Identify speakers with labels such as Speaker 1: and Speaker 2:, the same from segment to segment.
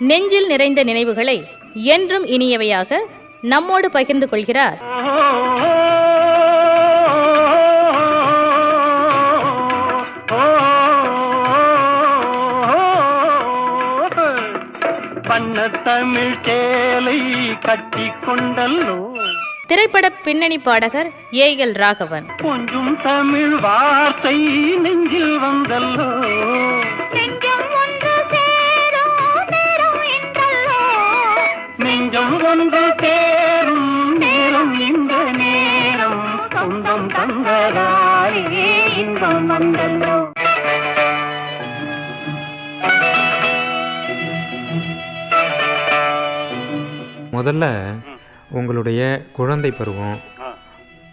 Speaker 1: நெஞ்சில் நிறைந்த நினைவுகளை என்றும் இனியவையாக நம்மோடு பகிர்ந்து கொள்கிறார்.
Speaker 2: பண்ண தமிழ் சேலை கட்டி கொண்டல்லோ.
Speaker 1: திரைப்பட பின்னணி பாடகர் ஏ எல் ராகவன்.
Speaker 2: கொஞ்சம் தமிழ் வார்த்தை நெஞ்சில் வந்தல்லோ? நெஞ்சம் ஒன்று தேரும் நேரம் இந்த நேரம்? சொந்தம் தந்ததாலே இன்பம் வந்தல்லோ?
Speaker 3: முதல்ல உங்களுடைய குழந்தை பருவம்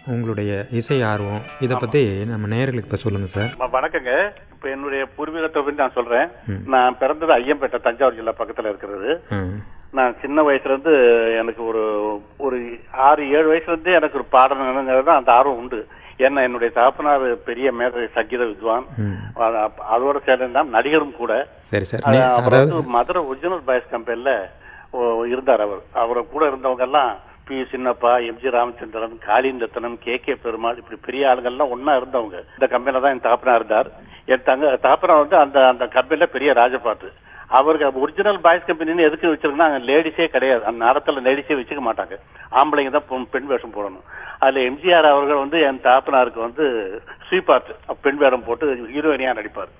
Speaker 3: உங்களுடைய இசை ஆர்வம் இதை பற்றி நம்ம நேயர்களுக்கு இப்போ சொல்லுங்கள் சார்.
Speaker 4: வணக்கங்க. இப்ப என்னுடைய பூர்வீகத்தை பத்தி நான் சொல்றேன்.
Speaker 3: ம்.
Speaker 4: நான் பிறந்தது ஐயம்பேட்டை தஞ்சாவூர் ஜில்லா பக்கத்துல இருக்கிறது. நான் சின்ன வயசுல இருந்து எனக்கு ஒரு ஒரு ஆறு ஏழு வயசுல இருந்து எனக்கு ஒரு பாடணுங்கிறது அந்த ஆர்வம் உண்டு. ஏன்னா என்னுடைய தகப்பனார் பெரிய மேதை சங்கீத வித்வான். அதோட சேர்ந்து தான் நடிகரும் கூட. மதுரை ஒரிஜினல் பாய்ஸ் கம்பெனில இருந்தார் அவர். அவர் கூட இருந்தவங்க எல்லாம் பி சின்னப்பா எம்ஜி ராமச்சந்திரன் காளிந்தத்தனம் கே. கே. பெருமாள் இப்படி பெரிய ஆளுங்கள்லாம் ஒன்னா இருந்தவங்க. இந்த கம்பெனில தான் என் தாப்பனா இருந்தார். என் தங்க தாப்பனா வந்து அந்த அந்த கம்பெனில பெரிய ராஜபாட்டு. அவருக்கு ஒரிஜினல் பாய்ஸ் கம்பெனின்னு எதுக்கு வச்சிருக்குன்னா அங்கே லேடிஸே கிடையாது. அந்த நேரத்தில் லேடிஸே வச்சுக்க மாட்டாங்க. ஆம்பளைங்க தான் பெண் வேஷம் போடணும். அதுல எம்ஜிஆர் அவர்கள் வந்து என் தாப்பனாருக்கு வந்து ஸ்ரீபார்ட் பெண் வேடம் போட்டு ஹீரோயினியா நடிப்பார்.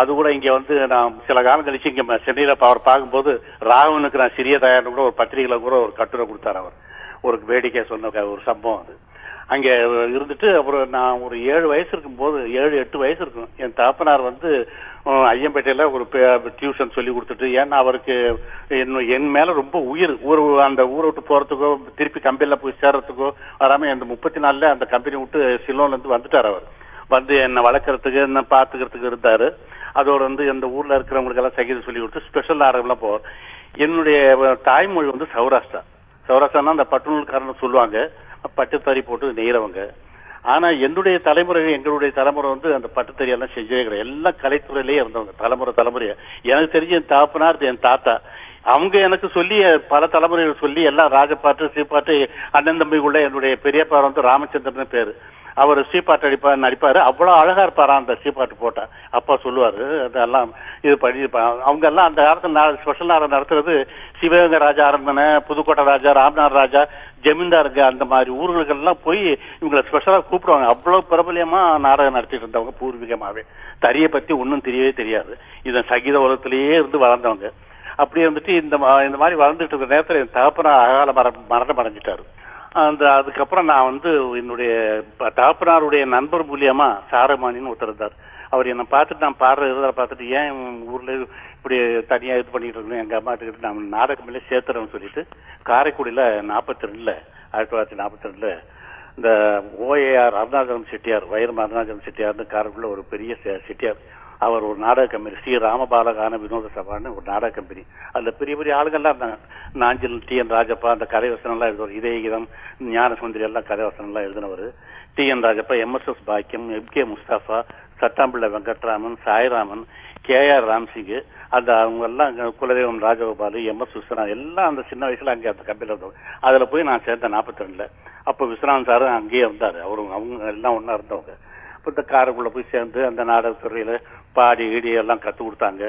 Speaker 4: அது கூட இங்க வந்து நான் சில காலம் கழிச்சு இங்க சென்னையில் சென்னையில அவர் பார்க்கும்போது ராகவனுக்கு நான் சிறிய தயார்னு கூட ஒரு பத்திரிகையில கூட ஒரு கட்டுரை கொடுத்தார் அவர். ஒரு வேடிக்கை சொன்ன ஒரு சம்பவம் அது. அங்க இருந்துட்டு அப்புறம் நான் ஒரு ஏழு வயசு இருக்கும்போது ஏழு எட்டு வயசு இருக்கும். என் தாப்பனார் வந்து ஐயம்பேட்டையில் ஐயம்பேட்டையில ஒரு டியூஷன் சொல்லி கொடுத்துட்டு ஏன்னா அவருக்கு என் என் மேல ரொம்ப உயிர். ஊர் அந்த ஊரை விட்டு போறதுக்கோ திருப்பி கம்பெனில போய் சேர்றதுக்கோ வராம அந்த முப்பத்தி நாலுல அந்த கம்பெனி விட்டு சிலோன்ல இருந்து வந்துட்டார் அவர். வந்து என்னை வளர்க்கறதுக்கு என்ன பாத்துக்கிறதுக்கு இருந்தாரு. அதோட வந்து இந்த ஊர்ல இருக்கிறவங்களுக்கு எல்லாம் சங்கீதம் சொல்லி கொடுத்து ஸ்பெஷல் நாடகம்லாம் போவார் என்னுடைய தாய்மொழி வந்து சௌராஷ்டிரா. சௌராஷ்டிரானா அந்த பட்டுநூல்காரன்னு சொல்லுவாங்க. பட்டுத்தறி போட்டு நெய்கிறவங்க ஆனா என்னுடைய தலைமுறை எங்களுடைய தலைமுறை வந்து அந்த பட்டுத்தறி எல்லாம் கிடையாது. எல்லாம் கலைத்துறையிலேயே இருந்தவங்க. தலைமுறை தலைமுறையா எனக்கு தெரிஞ்ச என் தாப்பனார் என் தாத்தா. அவங்க எனக்கு சொல்லி பல தலைமுறைகள் சொல்லி எல்லாம் ராஜப்பாட்டு ஸ்ரீபாட்டு அண்ணன் தம்பிக்குள்ள என்னுடைய பெரியப்பா வந்து ராமச்சந்திரன் பேரு. அவர் சீப்பாட்டு அடிப்பார் நடிப்பார். அவ்வளோ அழகாக இருப்பாரா அந்த சீப்பாட்டு போட்டால் அப்பா சொல்லுவார் அதெல்லாம் இது பண்ணி அவங்க எல்லாம் அந்த காலத்தில் நான் ஸ்பெஷல் நாடகம் நடத்துறது சிவகங்கை ராஜா அரண்மனை புதுக்கோட்டை ராஜா ராம்நாத் ராஜா ஜமீன்தாருங்க அந்த மாதிரி ஊர்களுக்கெல்லாம் போய் இவங்களை ஸ்பெஷலாக கூப்பிடுவாங்க. அவ்வளோ பிரபலியமாக நாடகம் நடத்திட்டு இருந்தவங்க பூர்வீகமாகவே தறியை பற்றி ஒன்றும் தெரியவே தெரியாது. இதன் சங்கீத உலகத்திலேயே இருந்து வளர்ந்தவங்க. அப்படியே வந்துட்டு இந்த மா- இந்த மாதிரி வளர்ந்துட்டு இருக்கிற நேரத்தில் என் தகப்பன அகால மர மரணம் அடைஞ்சிட்டாரு. அந்த அதுக்கப்புறம் நான் வந்து என்னுடைய தகப்பனாருடைய நண்பர் மூலியமா சாரமானின்னு ஒருத்தர் இருந்தார். அவர் என்னை பார்த்துட்டு நான் பாடுற பார்த்துட்டு ஏன் ஊரில் இப்படி தனியாக இது பண்ணிட்டு இருக்கணும்? எங்கள் அம்மா கிட்ட நான் நாடகமில்ல சேர்த்துறேன்னு சொல்லிட்டு காரைக்குடியில் நாற்பத்தி ரெண்டில் ஆயிரத்தி தொள்ளாயிரத்தி நாற்பத்தி ரெண்டில் இந்த ஓஏஆர் அருணாச்சலம் செட்டியார் வைரம் அருணாச்சலம் செட்டியார்னு காரைக்குடியில் ஒரு பெரிய செட்டியார் அவர் ஒரு நாடக கம்பெனி ஸ்ரீ ராமபாலகான வினோத சபான்னு ஒரு நாடக கம்பெனி. அதில் பெரிய பெரிய ஆளுங்கள்லாம் இருந்தாங்க. நாஞ்சில் டி. என். ராஜப்பா அந்த கதைவசனம்லாம் எழுதுவார். இதய கீதம் ஞான சுந்தரி எல்லாம் கதைவசனம்லாம் எழுதினவர். டி. என். ராஜப்பா எம்எஸ்எஸ் பாக்கியம் MK Mustafa Chattampillai Venkatraman Sairaman K. R. Ramsingh அந்த அவங்க எல்லாம் குலதெய்வம் ராஜகோபால் எம். எஸ். விஸ்வநாத் எல்லாம் அந்த சின்ன வயசில் அங்கே அந்த கம்பெனியில் இருந்தவங்க. அதில் போய் நான் சேர்ந்தேன் நாற்பத்தி ரெண்டில் அப்போ விஸ்வநாத் சாரும் அங்கேயே இருந்தார். அவரும் அவங்க எல்லாம் ஒன்றா இருந்தவங்க. இப்போ இந்த காருக்குள்ளே போய் சேர்ந்து அந்த நாடகத்துறையில் பாடி இடி எல்லாம் கற்றுக் கொடுத்தாங்க.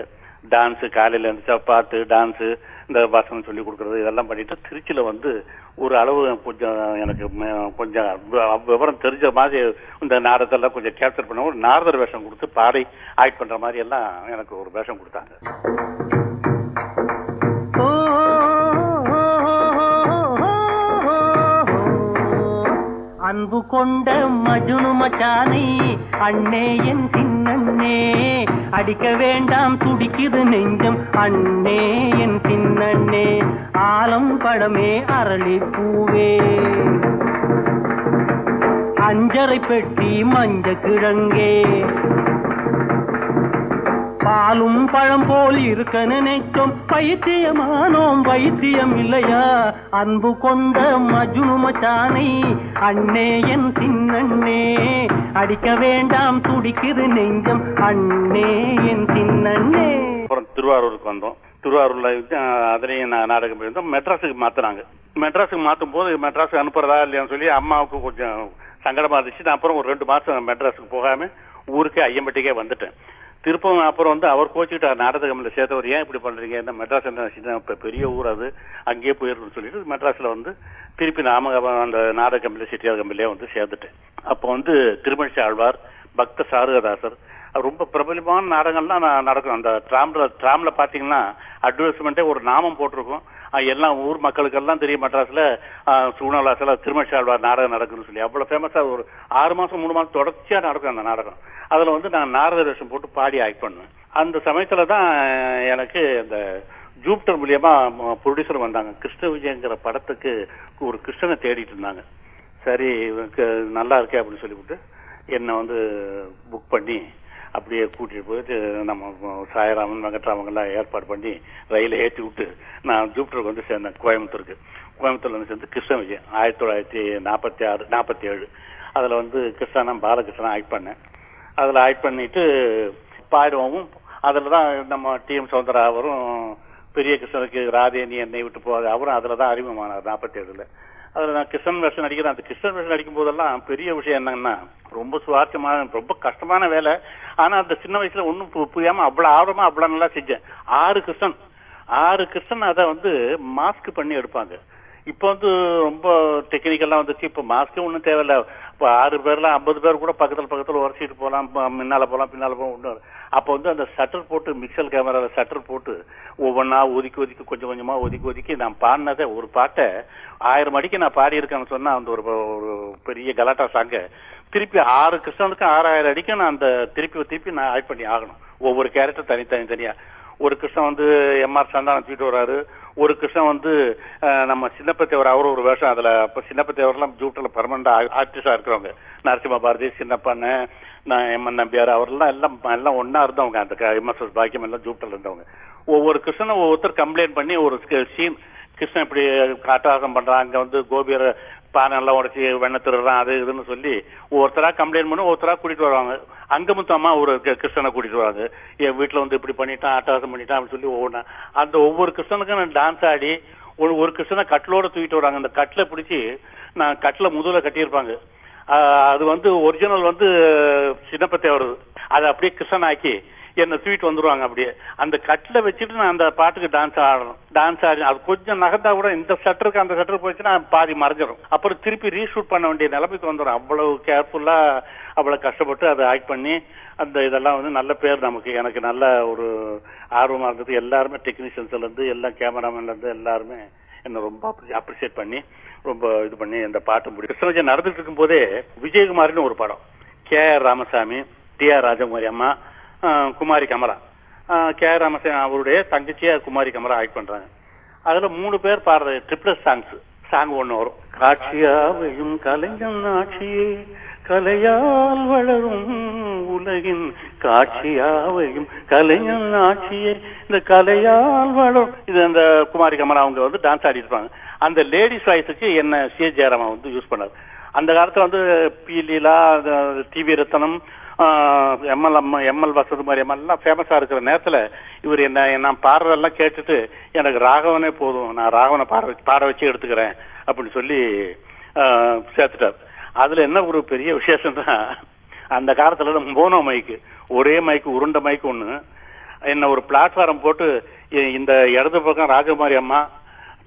Speaker 4: டான்ஸு காலையில் எழுந்திரிச்சா பாட்டு டான்ஸு இந்த வசனம் சொல்லி கொடுக்குறது இதெல்லாம் பண்ணிட்டு திருச்சியில் வந்து ஒரு அளவு கொஞ்சம் எனக்கு கொஞ்சம் விவரம் தெரிஞ்ச மாதிரி இந்த நாடகத்தெல்லாம் கொஞ்சம் கேப்சர் பண்ண ஒரு நாரதர் வேஷம் கொடுத்து பாடி ஆக்ட் பண்ணுற மாதிரி எல்லாம் எனக்கு ஒரு வேஷம் கொடுத்தாங்க.
Speaker 2: அன்பு கொண்ட மஜுனு மச்சானை அண்ணே என் சின்னண்ணே. அடிக்க வேண்டாம் துடிக்குது நெஞ்சம் அண்ணே என் சின்னண்ணே. ஆலம் படமே அரளி பூவே. அஞ்சரை பெட்டி மஞ்ச கிழங்கே. பாலும் பழம் போல் இருக்க நினைக்கும் பைத்தியமானோம் வைத்தியம் இல்லையா அன்பு கொண்ட மஜுனு மச்சானை அண்ணே என் சின்னண்ணே. அடிக்க வேண்டாம் துடிக்குது நெஞ்சம். அண்ணே என் சின்னண்ணே.
Speaker 4: அப்புறம் திருவாரூருக்கு வந்தோம். திருவாரூர்ல இருந்து, நான் நாடகம் போயிருந்தோம் மெட்ராஸுக்கு மாத்துறாங்க மெட்ராஸுக்கு மாத்தும் போது மெட்ராஸுக்கு அனுப்புறதா இல்லையான்னு சொல்லி அம்மாவுக்கு கொஞ்சம் சங்கடமா இருந்துச்சு. நான் அப்புறம் ஒரு ரெண்டு மாசம் மெட்ராஸுக்கு போகாம ஊருக்கே ஐயம்பட்டிக்கே வந்துட்டேன். திருப்பம் அப்புறம் வந்து அவர் கோச்சுக்கிட்டார் நாடக கம்பெனியில் சேர்த்தவர். ஏன் இப்படி பண்றீங்க? இந்த மெட்ராஸ் என்ன சின்ன பெரிய ஊர் அது. அங்கேயே போயிடணும்னு சொல்லிட்டு மெட்ராஸ்ல வந்து திருப்பி நாம அந்த நாடக கம்பெனியில் சிட்டியார் கம்பெனிலே வந்து சேர்ந்துட்டேன். அப்போ வந்து திருமணிச்சி ஆழ்வார் பக்த சாருகதாசர் ரொம்ப பிரபலமான நாடகங்கள்லாம் நான் நடக்கும். அந்த ட்ராம்ல ட்ராம்ல பாத்தீங்கன்னா அட்வர்டைஸ்மெண்ட்டே ஒரு நாமம் போட்டிருக்கும். எல்லாம் ஊர் மக்களுக்கெல்லாம் தெரியும் மட்ராஸில் சூழ்நிலாசில திருமணிச்சாழ்வார் நாடகம் நடக்குதுன்னு சொல்லி. அவ்வளோ ஃபேமஸாக ஒரு ஆறு மாதம் மூணு மாதம் தொடர்ச்சியாக நடக்கும் அந்த நாடகம். அதில் வந்து நான் நாரத வேஷம் போட்டு பாடி ஆக்ட் பண்ணுவேன். அந்த சமயத்தில் தான் எனக்கு அந்த ஜூப்டர் மூலியமா ப்ரொடியூசர் வந்தாங்க. கிருஷ்ண விஜயங்கிற படத்துக்கு ஒரு கிருஷ்ணனை தேடிட்டு இருந்தாங்க. சரி நல்லா இருக்கே அப்படின்னு சொல்லிவிட்டு என்னை வந்து புக் பண்ணி அப்படியே கூட்டிகிட்டு போயிட்டு நம்ம சாயராமன் வெங்கட்ராமங்கெல்லாம் ஏற்பாடு பண்ணி ரயிலை ஏற்றி விட்டு நான் ஜூப்டருக்கு வந்து சேர்ந்தேன் கோயம்புத்தூருக்கு. கோயம்புத்தூர்ல வந்து சேர்ந்து கிருஷ்ண விஜயம் ஆயிரத்தி தொள்ளாயிரத்தி நாற்பத்தி ஆறு நாற்பத்தி ஏழு அதில் வந்து கிருஷ்ணா பாலகிருஷ்ணன் ஆக்ட் பண்ணேன். அதில் ஆக்ட் பண்ணிட்டு பாடுவோமும் அதில் தான் நம்ம டிஎம் சௌந்தரா அவரும் பெரிய கிருஷ்ணனுக்கு ராதே நீ என்னை விட்டு போகாது அவரும் அதில் தான் அறிமுகமானார் நாற்பத்தி அதில் நான் கிருஷ்ணன் வேஷம் நடிக்கிறேன். அந்த கிருஷ்ணன் வேஷம் நடிக்கும் போதெல்லாம் பெரிய விஷயம் என்னன்னா ரொம்ப சுவாரஸ்யமான ரொம்ப கஷ்டமான வேலை. ஆனால் அந்த சின்ன வயசுல ஒன்றும் புரியாமல் அவ்வளோ ஆர்வமாக அவ்வளோ நல்லா செஞ்சேன். ஆறு கிருஷ்ணன். ஆறு கிருஷ்ணன் அதை வந்து மாஸ்க் பண்ணி எடுப்பாங்க. இப்போ வந்து ரொம்ப டெக்னிக்கெல்லாம் வந்துச்சு. இப்போ மாஸ்க்கே ஒன்றும் தேவையில்ல. இப்போ ஆறு பேர்லாம் ஐம்பது பேர் கூட பக்கத்தில் பக்கத்தில் உரைச்சிட்டு போகலாம். முன்னால் போகலாம் பின்னால் போகலாம் ஒன்றும் அப்போ வந்து அந்த ஷட்டர் போட்டு மிக்சல் கேமராவில் ஷட்டர் போட்டு ஒவ்வொன்றா ஒதுக்கி ஒதுக்கி கொஞ்சம் கொஞ்சமாக ஒதுக்கி ஒதுக்கி நான் பாடினதை ஒரு பாட்டை ஆயிரம் அடிக்கு நான் பாடியிருக்கேன்னு சொன்னால் அந்த ஒரு ஒரு பெரிய கலாட்டா சாங்கை திருப்பி ஆறு கிருஷ்ணனுக்கும் ஆறாயிரம் அடிக்கும் நான் அந்த திருப்பி திருப்பி நான் ஆட் பண்ணி ஆகணும். ஒவ்வொரு கேரக்டர் தனி தனி ஒரு கிருஷ்ணன் வந்து எம்ஆர் சந்தானம் தூக்கிட்டு வராரு ஒரு கிருஷ்ணன் வந்து நம்ம சின்னப்பத்தேவர் அவர் ஒரு வேஷம் அதுல அப்ப சின்னப்பத்தேவர்லாம் ஜூட்டில் பர்மனண்ட் ஆர்டிஸ்டா இருக்கிறவங்க. நரசிம்ம பாரதி சின்னப்பண்ண நான் எம்என் நம்பியார் அவரெல்லாம் எல்லாம் எல்லாம் ஒன்றா இருந்தவங்க. அந்த எம்எஸ்எஸ் பாக்கியம் எல்லாம் ஜூட்டில் இருந்தவங்க. ஒவ்வொரு கிருஷ்ணனும் ஒவ்வொருத்தர் கம்ப்ளைண்ட் பண்ணி ஒரு சீன் கிருஷ்ணன் இப்படி காட்டாசம் பண்றான் அங்க வந்து கோபியர் பானை எல்லாம் உடச்சி வெண்ணெய் திருடுறான் அது இதுன்னு சொல்லி ஒவ்வொருத்தராக கம்ப்ளைண்ட் பண்ணி ஒவ்வொருத்தரா கூட்டிட்டு வருவாங்க. அங்க அம்மா ஒரு கிருஷ்ணனை கூட்டிட்டு வராங்க என் வீட்டுல வந்து இப்படி பண்ணிட்டான் அட்டகாசம் பண்ணிட்டான் அப்படின்னு சொல்லி ஒவ்வொன்றா அந்த ஒவ்வொரு கிருஷ்ணனுக்கும் நான் டான்ஸ் ஆடி ஒரு ஒரு கிருஷ்ணனை கட்டிலோட தூக்கிட்டு வராங்க. அந்த கட்டில பிடிச்சி நான் கட்டில முதுகில் கட்டியிருப்பாங்க. அது வந்து ஒரிஜினல் வந்து சின்னப்பத்தேவர் அதை அப்படியே கிருஷ்ணன் ஆக்கி என்னை தூக்கிட்டு வந்துருவாங்க அப்படியே. அந்த கட்டில் வச்சுட்டு நான் அந்த பாட்டுக்கு டான்ஸ் ஆடணும். டான்ஸ் ஆடி அது கொஞ்சம் நகர்ந்தா கூட இந்த சட்டருக்கு அந்த சட்டர் போயிடுச்சுன்னா பாதி மறைஞ்சிடும் அப்புறம் திருப்பி ரீஷூட் பண்ண வேண்டிய நிலைமைக்கு வந்துடும் அவ்வளவு கேர்ஃபுல்லாக அவ்வளோ கஷ்டப்பட்டு அதை ஆக்ட் பண்ணி அந்த இதெல்லாம் வந்து நல்ல பேர் நமக்கு. எனக்கு நல்ல ஒரு ஆர்வமாக இருந்தது. எல்லாருமே டெக்னீஷியன்ஸ்லேருந்து எல்லாம் எல்லா எல்லாருமே என்னை ரொம்ப அப்ரிசியேட் பண்ணி ரொம்ப இது பண்ணி அந்த பாட்டு முடி கிருஷ்ணராஜன் நடந்துட்டு இருக்கும் போதே விஜயகுமாரின்னு ஒரு படம். K R Ramasamy T R Rajakumari அம்மா குமாரி கமலா. கே ஆர் அவருடைய தங்கச்சியா குமாரி கமலா ஆக்ட் பண்றாங்க. அதுல மூணு பேர் பாடுற ட்ரிப்ளஸ் சாங்ஸ் சாங் ஒன்று வரும். காட்சியாவையும் கலைஞன் ஆட்சியே கலையால் வளரும் உலகின் காட்சியாவையும் கலைஞன் ஆட்சியே இந்த கலையால் வளரும். இது அந்த குமாரி கமலா அவங்க வந்து டான்ஸ் ஆடி இருப்பாங்க. அந்த லேடிஸ் வாய்ஸுக்கு என்ன சி ஜெயராமா வந்து யூஸ் பண்ணாரு. அந்த காலத்துல வந்து P Leela TV Rathnam ML அம்மா எம்எல் வசதி எல்லாம் ஃபேமஸாக இருக்கிற நேரத்தில் இவர் என்ன நான் பாடுறதெல்லாம் கேட்டுட்டு எனக்கு ராகவனே போதும் நான் ராகவனை பாட வச்சு- பாட வச்சு எடுத்துக்கிறேன் அப்படின்னு சொல்லி சேர்த்துட்டார். அதில் என்ன ஒரு பெரிய விசேஷம்னா அந்த காலத்தில் மோனோ மைக்கு ஒரே மைக்கு உருண்டை மைக்கு ஒன்று என்ன ஒரு பிளாட்ஃபாரம் போட்டு இந்த இடது பக்கம் ராஜகுமாரி அம்மா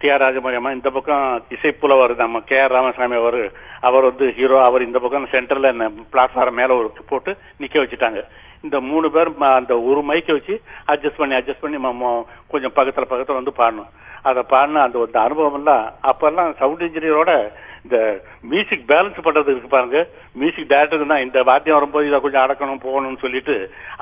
Speaker 4: டி ஆர் ராஜகுமாரி அம்மா இந்த பக்கம் இசைப்புலவர் நம்ம கே ஆர் ராமசாமி அவர் அவர் வந்து ஹீரோ அவர் இந்த பக்கம் சென்டர்ல பிளாட்ஃபார்ம் மேல ஒரு போட்டு நிக்க வச்சுட்டாங்க. இந்த மூணு பேர் அந்த ஒரு மைக்கை வச்சு அட்ஜஸ்ட் பண்ணி அட்ஜஸ்ட் பண்ணி நம்ம கொஞ்சம் பக்கத்துல பக்கத்துல வந்து பாடணும். அதை பாடின அந்த ஒரு அனுபவம் எல்லாம் அப்பெல்லாம் சவுண்ட் இன்ஜினியரோட இந்த மியூசிக் பேலன்ஸ் பண்றது இருக்கு பாருங்க. மியூசிக் டேரக்டர் தான் இந்த வாத்தியம் வரும்போது இதை கொஞ்சம் அடக்கணும் போகணும்னு சொல்லிட்டு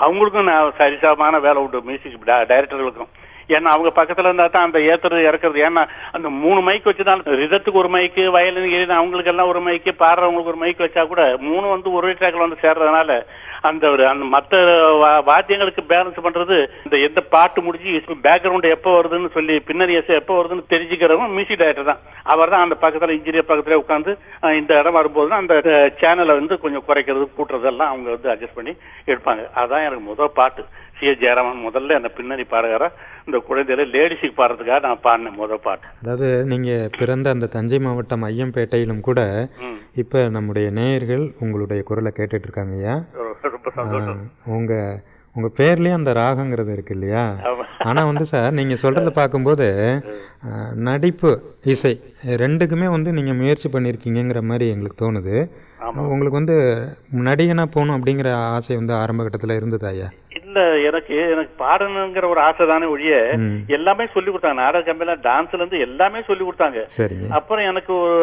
Speaker 4: அவங்களுக்கும் நான் சரிசமமான வேலை உண்டு. மியூசிக் டைரக்டர்களுக்கும் ஏன்னா அவங்க பக்கத்துல இருந்தா தான் அந்த ஏத்துறது இறக்குறது. ஏன்னா அந்த மூணு மைக் வச்சுதான் ரிதத்துக்கு ஒரு மைக்கு வயலின் அவங்களுக்கு எல்லாம் ஒரு மைக்கு பாடுறவங்களுக்கு ஒரு மைக் வச்சா கூட மூணு வந்து ஒரே ட்ராக்ல வந்து சேர்றதுனால அந்த ஒரு அந்த மற்ற வா- வாத்தியங்களுக்கு பேலன்ஸ் பண்றது இந்த எந்த பாட்டு முடிஞ்சு பேக்ரவுண்ட் எப்போ வருதுன்னு சொல்லி பின்னணி இசை எப்போ வருதுன்னு தெரிஞ்சுக்கிறவங்க மியூசிக் டைரக்டர் தான். அவர் தான் அந்த பக்கத்துல இன்ஜினியர் பக்கத்துல உட்காந்து இந்த இடம் வரும்போது அந்த சேனலை வந்து கொஞ்சம் குறைக்கிறது கூட்டுறது எல்லாம் அவங்க வந்து அட்ஜஸ்ட் பண்ணி எடுப்பாங்க. அதான் எனக்கு முதல் பாட்டு. சி எஸ் ஜெயராமன் முதல்ல என்ன பின்னணி பாடகரா இந்த குழந்தையில லேடிஸுக்கு பாடுறதுக்காக நான் பாடினேன் முதல் பாட்டு.
Speaker 3: அதாவது நீங்கள் பிறந்த அந்த தஞ்சை மாவட்டம் ஐயம்பேட்டையிலும் கூட. இப்போ நம்முடைய நேயர்கள் உங்களுடைய குரலை கேட்டுட்டு இருக்காங்க ஐயா.
Speaker 4: ரொம்ப சந்தோஷம்.
Speaker 3: உங்கள் உங்கள் பேர்லேயே அந்த ராகங்கிறது இருக்கு இல்லையா. ஆனால் வந்து சார் நீங்கள் சொல்கிறத பார்க்கும்போது நடிப்பு இசை ரெண்டுக்குமே வந்து நீங்கள் முயற்சி பண்ணியிருக்கீங்கங்கிற மாதிரி எங்களுக்கு தோணுது. உங்களுக்கு வந்து நடிகனாக போகணும் அப்படிங்கிற ஆசை வந்து ஆரம்ப கட்டத்தில் இருந்ததா ஐயா?
Speaker 4: இல்ல எனக்கு எனக்கு பாடணுங்கிற ஒரு ஆசை தானே ஒழிய. எல்லாமே சொல்லி கொடுத்தாங்க. நாடக டான்ஸ்ல இருந்து எல்லாமே சொல்லி கொடுத்தாங்க. அப்புறம் எனக்கு ஒரு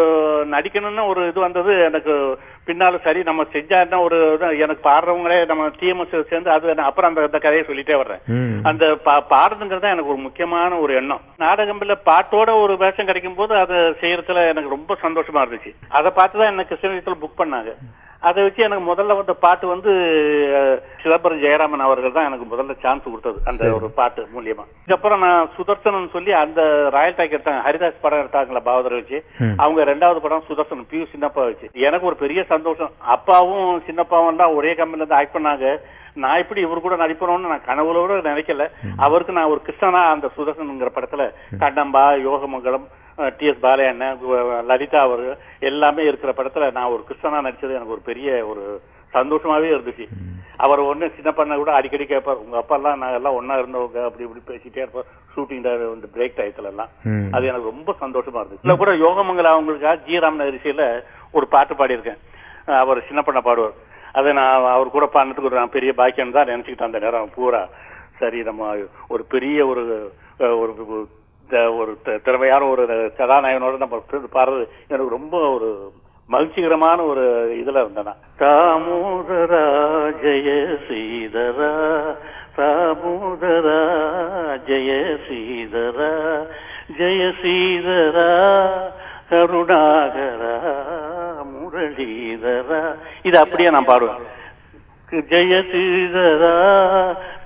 Speaker 4: நடிக்கணும்னு ஒரு இது வந்தது எனக்கு பின்னால சரி நம்ம செஞ்சா என்ன ஒரு எனக்கு பாடுறவங்களே நம்ம டிஎம்எஸ் சேர்ந்து அது அப்புறம் அந்த அந்த கதையை சொல்லிட்டே வர்றேன். அந்த பா- பாடுறதுங்கிறது தான் எனக்கு ஒரு முக்கியமான ஒரு எண்ணம். நாடகம்பில் பாட்டோட ஒரு வேஷம் கிடைக்கும் போது அதை செய்யறதுல எனக்கு ரொம்ப சந்தோஷமா இருந்துச்சு. அதை பார்த்து தான் என்ன கிருஷ்ணகிரியில் புக் பண்ணாங்க. அதை வச்சு எனக்கு முதல்ல வந்த பாட்டு வந்து சிதம்பரம் ஜெயராமன் அவர்கள் தான் எனக்கு முதல்ல சான்ஸ் கொடுத்தது அந்த ஒரு பாட்டு மூலியமா. இதுக்கப்புறம் நான் சுதர்சனன் சொல்லி அந்த ராயல் டாக் எடுத்தாங்க ஹரிதாஸ் படம் எடுத்தாங்களா பாவதரை வச்சு. அவங்க ரெண்டாவது படம் சுதர்சன் பியூ சின்னப்பா வச்சு. எனக்கு ஒரு பெரிய சந்தோஷம். அப்பாவும் சின்னப்பாவும் தான் ஒரே கம்பெனில இருந்து ஆக்ட் பண்ணாங்க. நான் இப்படி இவர் கூட நடிப்பணும்னு நான் கனவுல கூட நினைக்கல அவருக்கு நான் ஒரு கிருஷ்ணனா அந்த சுதர்சனுங்கிற படத்துல கண்ணம்பா யோகமங்கலம் டி எஸ் பாலையண்ணன் கு- லலிதா அவர் எல்லாமே இருக்கிற படத்துல நான் ஒரு கிருஷ்ணனா நடிச்சது எனக்கு ஒரு பெரிய ஒரு சந்தோஷமாவே இருந்துச்சு. அவர் ஒண்ணு சின்ன பண்ண கூட அடிக்கடி கேட்பார் உங்க அப்பா எல்லாம் நான் எல்லாம் ஒண்ணா இருந்தவங்க அப்படி இப்படி பேசிட்டே இருப்போம் ஷூட்டிங் இந்த பிரேக் டயத்துல எல்லாம். அது எனக்கு ரொம்ப சந்தோஷமா இருந்துச்சு. இல்ல கூட யோகமங்கல அவங்களுக்காக ஜி ராமநகரிசையில ஒரு பாட்டு பாடியிருக்கேன். அவர் சின்ன பண்ண பாடுவார். அதை நான் அவர் கூட பாடினதுக்கு ஒரு நான் பெரிய பாக்கியம் தான் நினைச்சுக்கிட்டேன் அந்த நேரம் பூரா. சரி நம்ம ஒரு பெரிய ஒரு ஒரு இந்த ஒரு த- திறமையான ஒரு கதாநாயகனோட நம்ம பாடுறது எனக்கு ரொம்ப ஒரு மகிழ்ச்சிகரமான ஒரு இதுல இருந்தேன் தாமோதரா ஜெய ஸ்ரீதரா தாமோதரா ஜெய சீதரா ஜெய சீதரா கருணாகரா முரளீதரா. இது அப்படியே நான் பாடுவேன். ஜெய ஸ்ரீதரா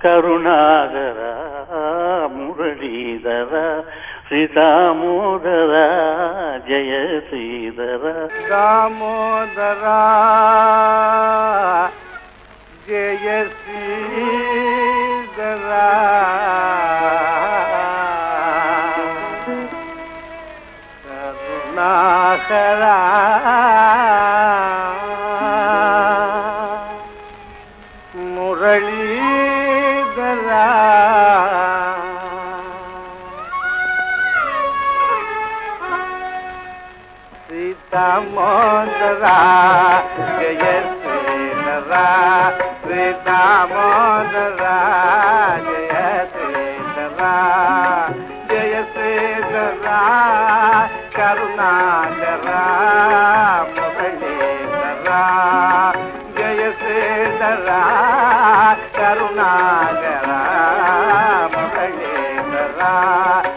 Speaker 4: கருணாகரா முரளீதரா ஸ்ரீதாமோதரா ஜெய ஸ்ரீதரா
Speaker 2: దామోదరా జయ శ్రీధరా కరుణాకరా దామోదరా జయ శ్రీనరా శ్రీ దామోదరా జయ శ్రీనరా జయ శ్రీనరా కరుణాకరా మురళీధరా జయ శ్రీధరా కరుణాకరా మురళీధరా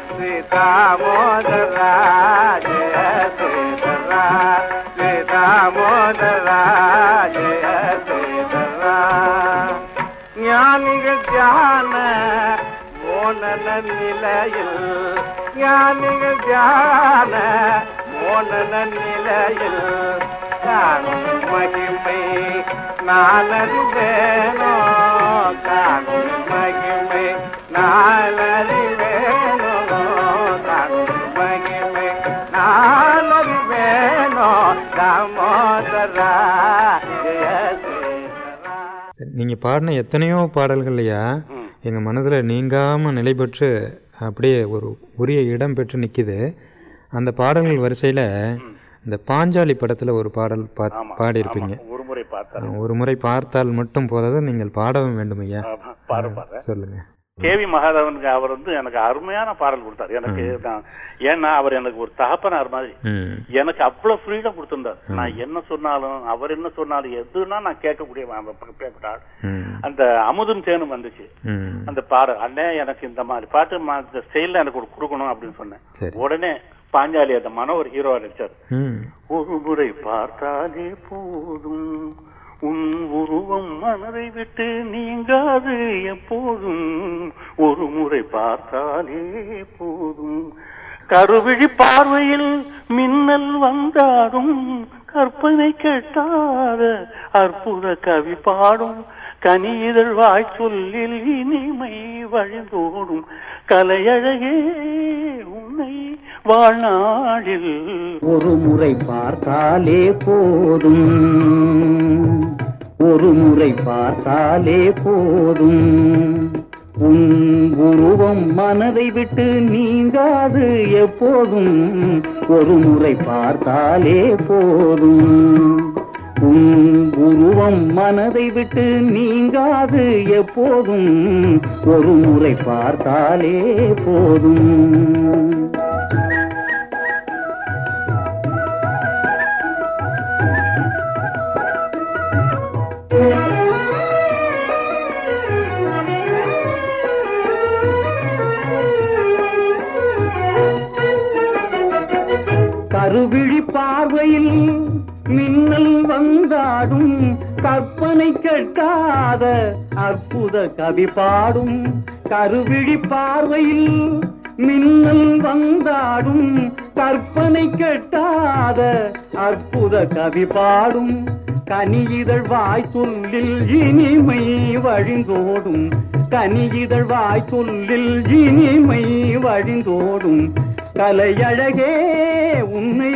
Speaker 2: శ్రీ దామోదరా శ్రీధరా శ్రీతామోదరా జయ శ్రీధరా ஞானிகள் தியான மோனன நிலையில் ஞானிகள் தியான மோனன நிலையில் காணும் மகிமை நான் அறிவேனோ காணும் மகிமை நான்
Speaker 3: நீங்கள் பாடின எத்தனையோ பாடல்கள்லையா
Speaker 4: ம்.
Speaker 3: எங்கள் மனதில் நீங்காமல் நிலை பெற்று அப்படியே ஒரு உரிய இடம் பெற்று நிற்கிது அந்த பாடல்கள் வரிசையில் இந்த பாஞ்சாலி படத்தில் ஒரு பாடல் பா பாடியிருப்பீங்க.
Speaker 4: ஒரு முறை பார்த்தேன்
Speaker 3: ஒரு முறை பார்த்தால் மட்டும் போதாது நீங்கள் பாடவும் வேண்டும் ஐயா சொல்லுங்கள்
Speaker 4: கேவி மகாதேவனுக்கு அவர் வந்து எனக்கு அருமையான பாடல் கொடுத்தாரு. எனக்கு நான் ஏன்னா அவர் எனக்கு ஒரு தகப்பனார் மாதிரி. எனக்கு அவ்வளவு ஃப்ரீடம் கொடுத்திருந்தார். நான் என்ன சொன்னாலும் அவர் என்ன சொன்னாலும் எதுனா நான் கேட்கக்கூடிய பேப்பட்டாள்
Speaker 3: ம்.
Speaker 4: அந்த அமுதும் தேனும் வந்துச்சு. அந்த பாடல் அண்ணே எனக்கு இந்த மாதிரி பாட்டு இந்த ஸ்டைல்ல எனக்கு ஒரு கொடுக்கணும் அப்படின்னு சொன்னேன். உடனே பாஞ்சாலி அந்த மன ஒரு ஹீரோவா நடிச்சார். ஒரு முறை பார்த்தாலே போதும். உன் உருவம் மனதை விட்டு நீங்காது எப்போதும். ஒரு முறை பார்த்தாலே போதும். கருவிழி பார்வையில் மின்னல் வந்தாடும் கற்பனை கேட்டாத அற்புத கவி பாடும் கனிதழ் வாய்ச்சொல்லில் இனிமை வழிந்தோடும் கலையழகே உன்னை வாழ்நாளில்.
Speaker 5: ஒரு முறை பார்த்தாலே போதும். ஒரு முறை பார்த்தாலே போதும். உன் உருவம் மனதை விட்டு நீங்காது எப்போதும். ஒரு முறை பார்த்தாலே போதும். உன் உருவம் மனதை விட்டு நீங்காது எப்போதும். ஒரு முறை பார்த்தாலே போதும். கருவிழி பார்வையில் மின்னல் வந்தாடும் கற்பனை கேட்காத அற்புத கவி பாடும் கருவிழி பார்வையில் மின்னல் வந்தாடும் கற்பனை கேட்டாத அற்புத கவி பாடும் கனியிதழ் வாய் சொல்லில் இனிமை வழிந்தோடும் கனியிதழ் வாய் சொல்லில் இனிமை வழிந்தோடும் கலையழகே உன்னை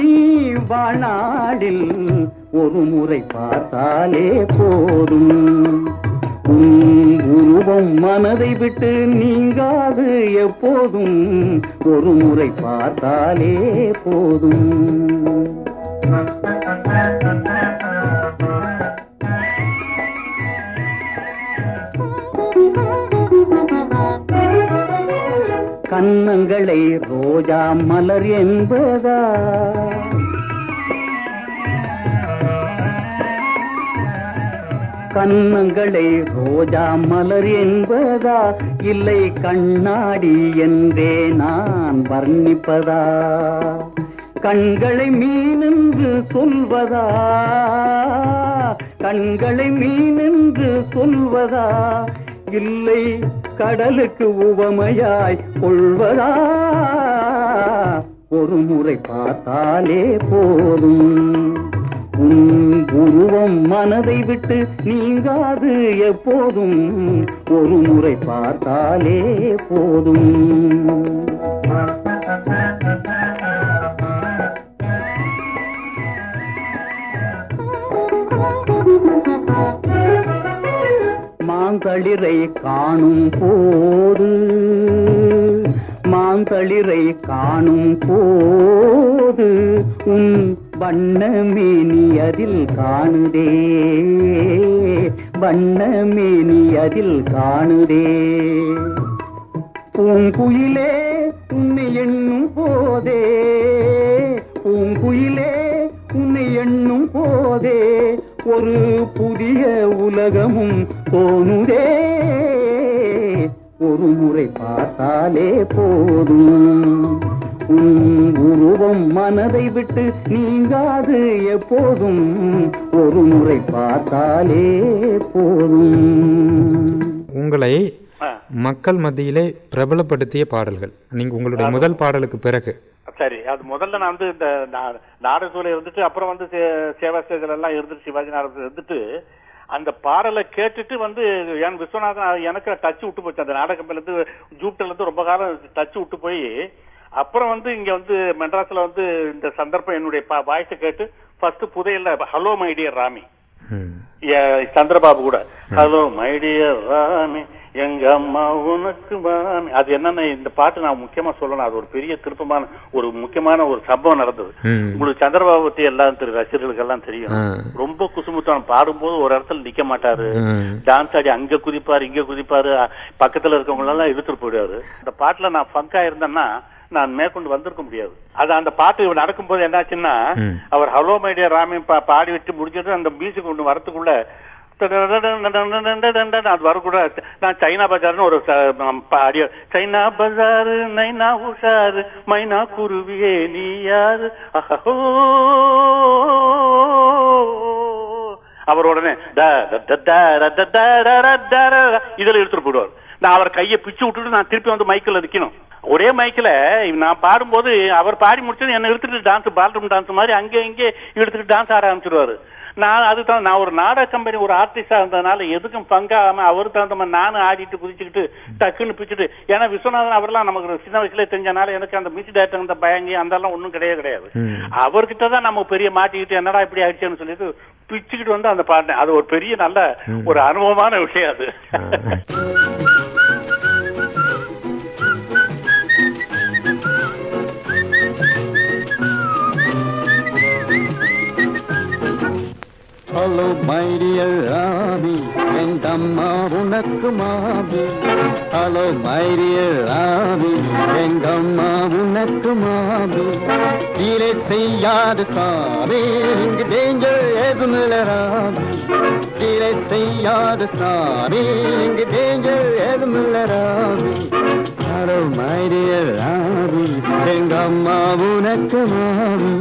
Speaker 5: வாழ்நாளில் ஒரு முறை பார்த்தாலே போதும். உருவம் மனதை விட்டு நீங்காது எப்போதும். ஒரு முறை பார்த்தாலே போதும். கன்னங்களை ரோஜா மலர் என்பதா? கன்னங்களை ரோஜா மலர் என்பதா? இல்லை கண்ணாடி என்றே நான் வர்ணிப்பதா? கண்களை மீனென்று சொல்வதா? கண்களை மீனென்று சொல்வதா? இல்லை கடலுக்கு உவமையாய் கொள்வதா? ஒரு முறை பார்த்தாலே போதும். உன் உருவம் மனதை விட்டு நீங்காது எப்போதும். ஒரு முறை பார்த்தாலே போதும். மாங்களிரை காணும் போது மாங்களிரை காணும் போது உன் வண்ணமே நீ அதில் காணுதே. வண்ணமே நீ அதில் காணுதே. பூங்குயிலே உன்னை எண்ணும் போதே. பூங்குயிலே உன்னை எண்ணும் போதே. ஒரு புதிய உலகமும் தோணுதே. ஒரு முறை பார்த்தாலே போதும். உன் உருவம் மனதை விட்டு நீங்காது எப்போதும். ஒரு முறை பார்த்தாலே போதும்.
Speaker 3: உங்களை
Speaker 4: ஆ,
Speaker 3: மக்கள் மத்தியிலே பிரபலப்படுத்திய பாடல்கள். நீங்க உங்களுடைய முதல் பாடலுக்கு பிறகு.
Speaker 4: சரி அது முதல்ல நான் வந்து இந்த நா- நாடகத்துல இருந்துட்டு அப்புறம் வந்து சே- சேவா ஸ்டேஜ்ல எல்லாம் இருந்துட்டு சிவாஜி நாடகத்துல இருந்துட்டு அந்த பாடலை கேட்டுட்டு வந்து என் விஸ்வநாதன் எனக்கு டச் விட்டு போச்சு. அந்த நாடகம் இருந்து ஜூப்டர்ல இருந்து ரொம்ப காலம் டச் விட்டு போய் அப்புறம் வந்து இங்க வந்து மெட்ராஸ்ல வந்து இந்த சந்தர்ப்பம் என்னுடைய வாய்ஸை கேட்டு first புதையல்ல hello my
Speaker 3: dear
Speaker 4: Rami. Chandrababu கூட ஹலோ மை டியர் ராமி எங்க அம்மா உனக்கு மாமி. அது என்னன்னா இந்த பாட்டு நான் முக்கியமா சொல்லணும். அது ஒரு பெரிய திருப்பமான ஒரு முக்கியமான ஒரு சம்பவம் நடந்தது. உங்களுக்கு சந்திரபாபு பத்தி எல்லாம் திரு ரசிகர்களுக்கு எல்லாம் தெரியும். ரொம்ப குசுமுத்தான் பாடும்போது ஒரு இடத்துல நிக்க மாட்டாரு. டான்ஸ் ஆடி அங்க குதிப்பாரு இங்க குதிப்பாரு பக்கத்துல இருக்கவங்க எல்லாம் இழுத்துட்டு போயிடுவாரு. அந்த பாட்டுல நான் ஃபங்கா இருந்தேன்னா நான் மேற்கொண்டு வந்திருக்க முடியாது. அது அந்த பாட்டு நடக்கும் போது
Speaker 3: என்னாச்சுன்னா
Speaker 4: அவர் ஹலோ மைடியா ராமி பாடி விட்டு முடிஞ்சது அந்த மியூசிக் ஒன்று வரத்துக்குள்ள அது வரக்கூட நான் சைனா பஜார்னு ஒரு அடியோ சைனா பஜாரு நைனா உஷாரு மைனா குருவியே நீ யாரு அவர் உடனே இதுல எடுத்துட்டு போயிடுவார் நான் அவர் கையை பிச்சு விட்டுட்டு நான் திருப்பி வந்து மைக்கில் நிக்கணும். ஒரே மைக்கில் நான் பாடும்போது அவர் பாடி முடிச்சது என்னை எடுத்துட்டு டான்ஸ் பால்ரூம் டான்ஸ் மாதிரி அங்கே இங்கே எடுத்துட்டு டான்ஸ் ஆட ஆரம்பிச்சிருவாரு. நான் அதுதான் நான் ஒரு நாடக கம்பெனி ஒரு ஆர்டிஸ்டா இருந்ததுனால எதுக்கும் பங்காம அவரு தகுந்த மாதிரி நானும் ஆடிட்டு குதிச்சுக்கிட்டு டக்குன்னு பிச்சுட்டு ஏன்னா விஸ்வநாதன் அவர்லாம் நமக்கு சின்ன வயசுல தெரிஞ்சனால எனக்கு அந்த மியூசிக் டேரக்டர் அந்த பயங்கி அதெல்லாம் ஒன்றும் கிடையாது.
Speaker 3: ம்.
Speaker 4: அவர்கிட்ட தான் நம்ம பெரிய மாட்டிக்கிட்டு என்னடா இப்படி ஆயிடுச்சேன்னு சொல்லிட்டு பிச்சுக்கிட்டு வந்து அந்த பாடினேன் அது ஒரு பெரிய நல்ல ஒரு அனுபவமான விஷயம் அது.
Speaker 6: ஹலோ மைடியர் ராமி எங்கம்மா உனக்கு மாமி. ஹலோ மைடியர் ராமி எங்கம்மா உனக்கு மாமி. கீழே செய்யாது சாமி இங்கு டேஞ்சர் எதுவும் இல்லை ராமி கீழே செய்யாது சாமி இங்கு டேஞ்சர் எதுவும் இல்லை ஹலோ மைடியர் ராமி எங்கம்மா உனக்கு மாமி.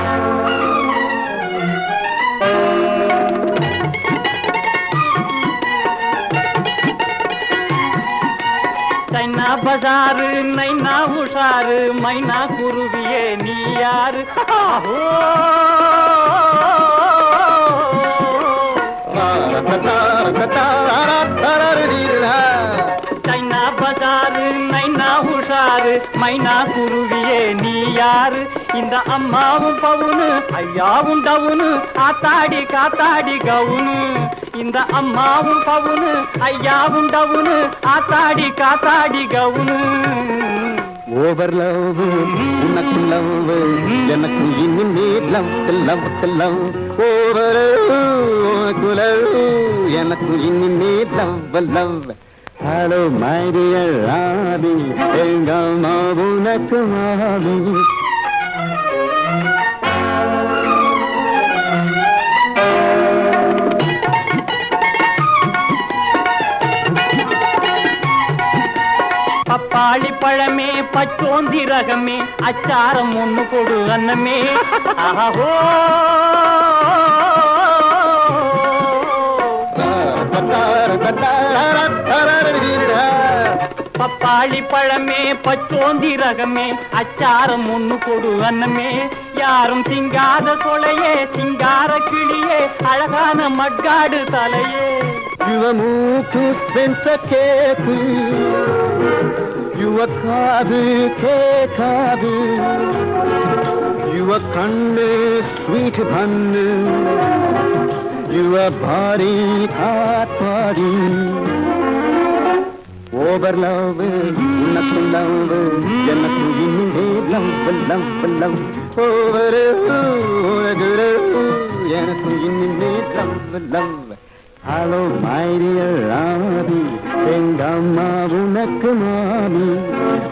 Speaker 7: Thank you. நைனா பசாரு நைனா உஷாரு மைனா குருவியே நீ யாரு? ஆஹோ! பசாரு நைனா உஷாரு மைனா குருவியே நீ யாரு? இந்த அம்மாவும் பவுனு ஐயாவும் டவுனு ஆத்தாடி காத்தாடி கவுனு. இந்த அம்மாவும் பவுனு ஐயாவும் டவுனு ஆத்தாடி காத்தாடி கவுனு.
Speaker 6: ஓவர் லவ் உனக்கு லவ் எனக்கு இன்னும் நீ லவ் லவ் லவ் ஓவர் உனக்கு லவ் எனக்கு இன்னும் நீ love love hello my dear எங்க அம்மா உனக்கு மாபி
Speaker 7: பப்பாளி பழமே பச்சோந்தி ரகமே அச்சாரம் ஒண்ணு கொடு அன்னமே. ஆஹோ. பப்பாளி பழமே பச்சோந்தி ரகமே அச்சாரம் ஒண்ணு கொடு அன்னமே. யாரும் திங்காத சொலையே சிங்கார கிளியே அழகான மட்காடு தலையே.
Speaker 6: யுவ மூக்கு சென்ச கேக்கு காது கேட்காது யுவ கண்ணு ஸ்வீட் பண்ணு யுவ பாரி காட்பாடி ஓவர் லவ் உனக்கு லவ் எனக்கு இன்னே லவ் லவ் லவ் ஓவர் எனக்கு இன்னே love love hello my dear Radhi எங்கம்மா உனக்கு மாமி.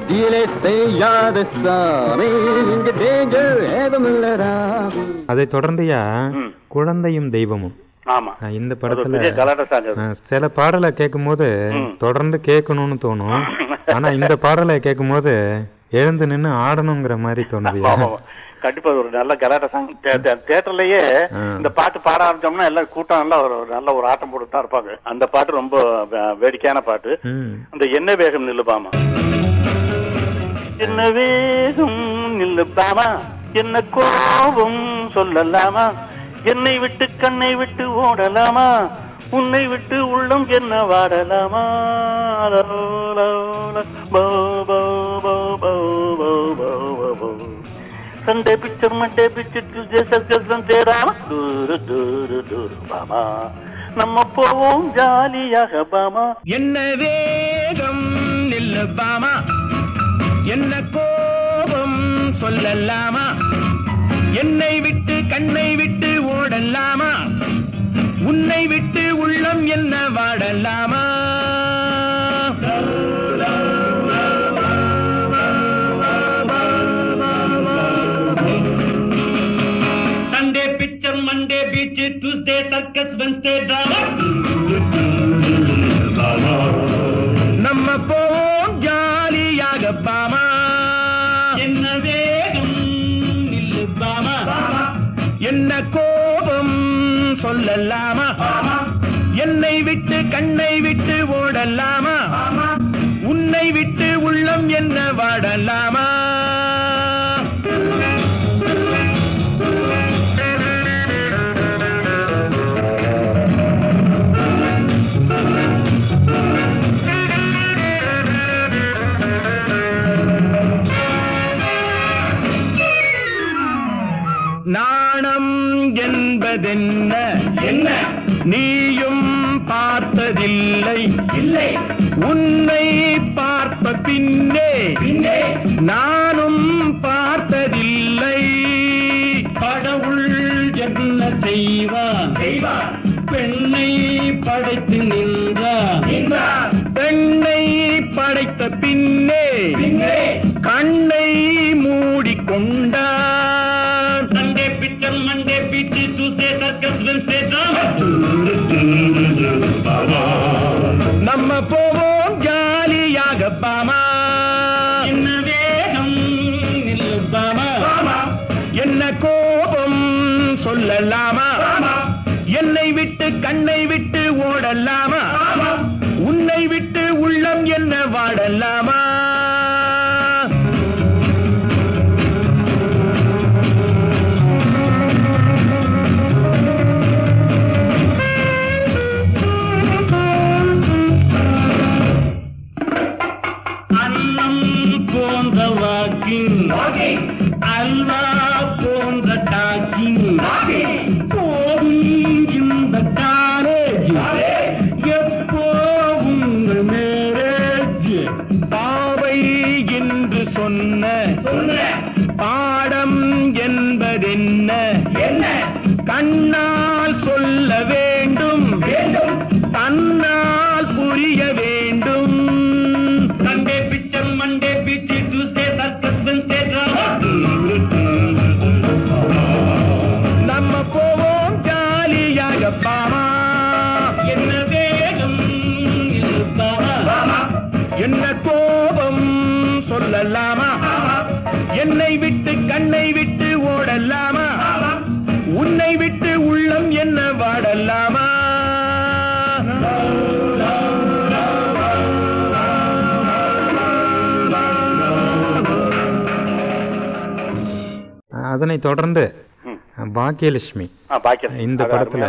Speaker 6: டிலே செய்யாத சாமி இங்க டேஞ்சர் ஏதுமில்ல ராவி
Speaker 3: அதை தொடர்ந்துயா? குழந்தையும் தெய்வமும். இந்த படத்துல சில பாடலை கேட்கும்
Speaker 4: போது
Speaker 3: தொடர்ந்து கேட்கணும்னு தோணும். ஆனா இந்த பாடலை கேட்கும் போது எழுந்து நின்று ஆடணுங்கிற மாதிரி
Speaker 4: தோணுது. கண்டிப்பா ஒரு நல்ல கலாட்ட சாங் தியேட்டர்லயே
Speaker 3: ஆ.
Speaker 4: இந்த பாட்டு பாட ஆரம்பிச்சோம்னா எல்லாம் கூட்டம் எல்லாம் ஒரு நல்ல ஒரு ஆட்டம் போட்டு தான் இருப்பாங்க அந்த பாட்டு ரொம்ப வேடிக்கையான பாட்டு. அந்த என்ன வேகம் நில்லுபாமா என்ன வேகம் நில்லுபாமா என்ன கோபம் சொல்லலாமா என்னை விட்டு கண்ணை விட்டு ஓடலாமா உன்னை விட்டு உள்ளம் என்ன வாடலாமா போ, Sunday picture, Monday picture, Tuesday circus, Wednesday drama. Duru duru duru bama. நம்ம போவோம் ஜாலியாக பாமா
Speaker 7: என்ன வேகம் நில்லு பாமா என்ன கோபம் சொல்லலாமா என்னை விட்டு கண்ணை விட்டு ஓடலாமா உன்னை விட்டு உள்ளம் என்ன வாடலாமா picture Monday beach, Tuesday circus, Wednesday drama. நம்ம போவோம் ஜாலியாக பாமா. என்ன வேகம் நில்லு பாமா. என்ன கோபம்
Speaker 8: சொல்லலாமா. என்னை விட்டு கண்ணை விட்டு ஓடலாமா. உன்னை விட்டு உள்ளம் என்ன வாடலாமா. பார்த்ததென்ன என்ன? நீயும் பார்த்ததில்லை. இல்லை. உன்னை பார்த்த பின்னே பின்னே. நானும் பார்த்ததில்லை. கடவுள் என்ன செய்வான் செய்வான் பெண்ணை படைத்து நின்றார். பெண்ணை படைத்த பின்னே. கண்ணை மூடிக்கொண்டார்.
Speaker 3: அதனை தொடர்ந்து பாக்கியலட்சுமி இந்த படத்துல